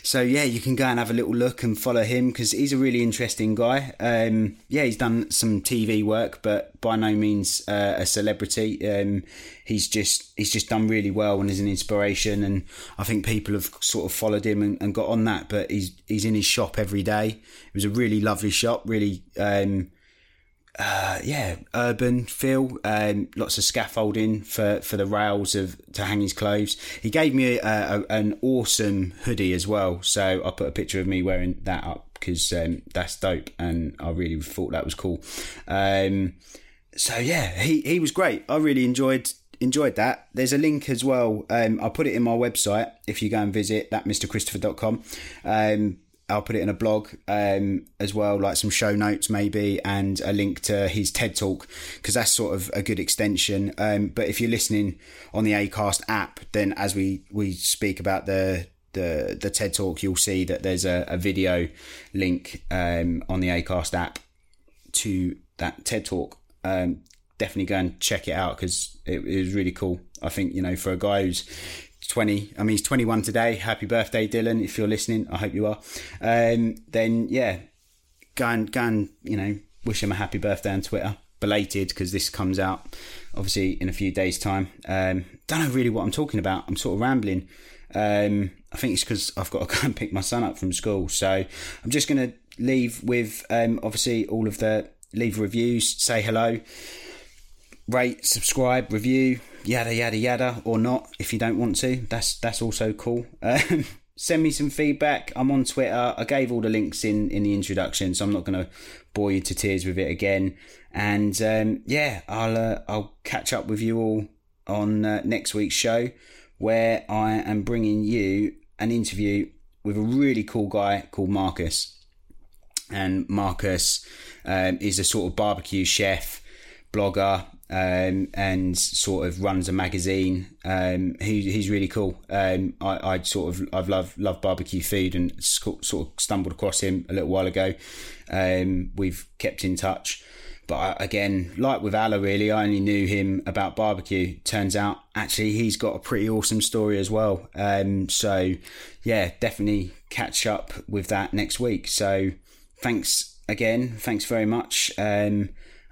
So yeah, you can go and have a little look and follow him because he's a really interesting guy. Um, yeah, he's done some TV work, but by no means uh, a celebrity. Um, he's just he's just done really well and is an inspiration. And I think people have sort of followed him and, and got on that. But he's he's in his shop every day. It was a really lovely shop, really. Um, uh, yeah, urban feel. Um, lots of scaffolding for, for the rails of to hang his clothes. He gave me a, a, an awesome hoodie as well, so I put a picture of me wearing that up because um, that's dope, and I really thought that was cool. Um, so yeah, he he was great. I really enjoyed enjoyed that. There's a link as well. Um, I'll put it in my website if you go and visit that mrchristopher.com. Um, I'll put it in a blog um, as well, like some show notes maybe, and a link to his TED talk because that's sort of a good extension. Um, but if you're listening on the Acast app, then as we we speak about the the the TED talk, you'll see that there's a, a video link um, on the Acast app to that TED talk. Um, definitely go and check it out because it, it was really cool. I think you know for a guy who's 20 i mean he's 21 today. Happy birthday dylan if you're listening. I hope you are. Um, then yeah go and go and you know wish him a happy birthday on twitter. Belated because this comes out obviously in a few days time. Um, don't know really what i'm talking about. I'm sort of rambling. Um, i think it's because i've got to go and pick my son up from school. So i'm just going to leave with um, obviously all of the leave reviews say hello rate, subscribe, review, yada yada yada, or not if you don't want to. That's that's also cool. Um, send me some feedback. I'm on Twitter. I gave all the links in in the introduction, so I'm not going to bore you to tears with it again. And um, yeah, I'll uh, I'll catch up with you all on uh, next week's show, where I am bringing you an interview with a really cool guy called Marcus. And Marcus um, is a sort of barbecue chef, blogger, um, and sort of runs a magazine. Um, he, he's really cool. Um, I, I sort of I've loved loved barbecue food and sort of stumbled across him a little while ago. Um, we've kept in touch, but I, again, like with Allah, really, I only knew him about barbecue. Turns out, actually, he's got a pretty awesome story as well. Um, so, yeah, definitely catch up with that next week. So, thanks again. Thanks very much. Um,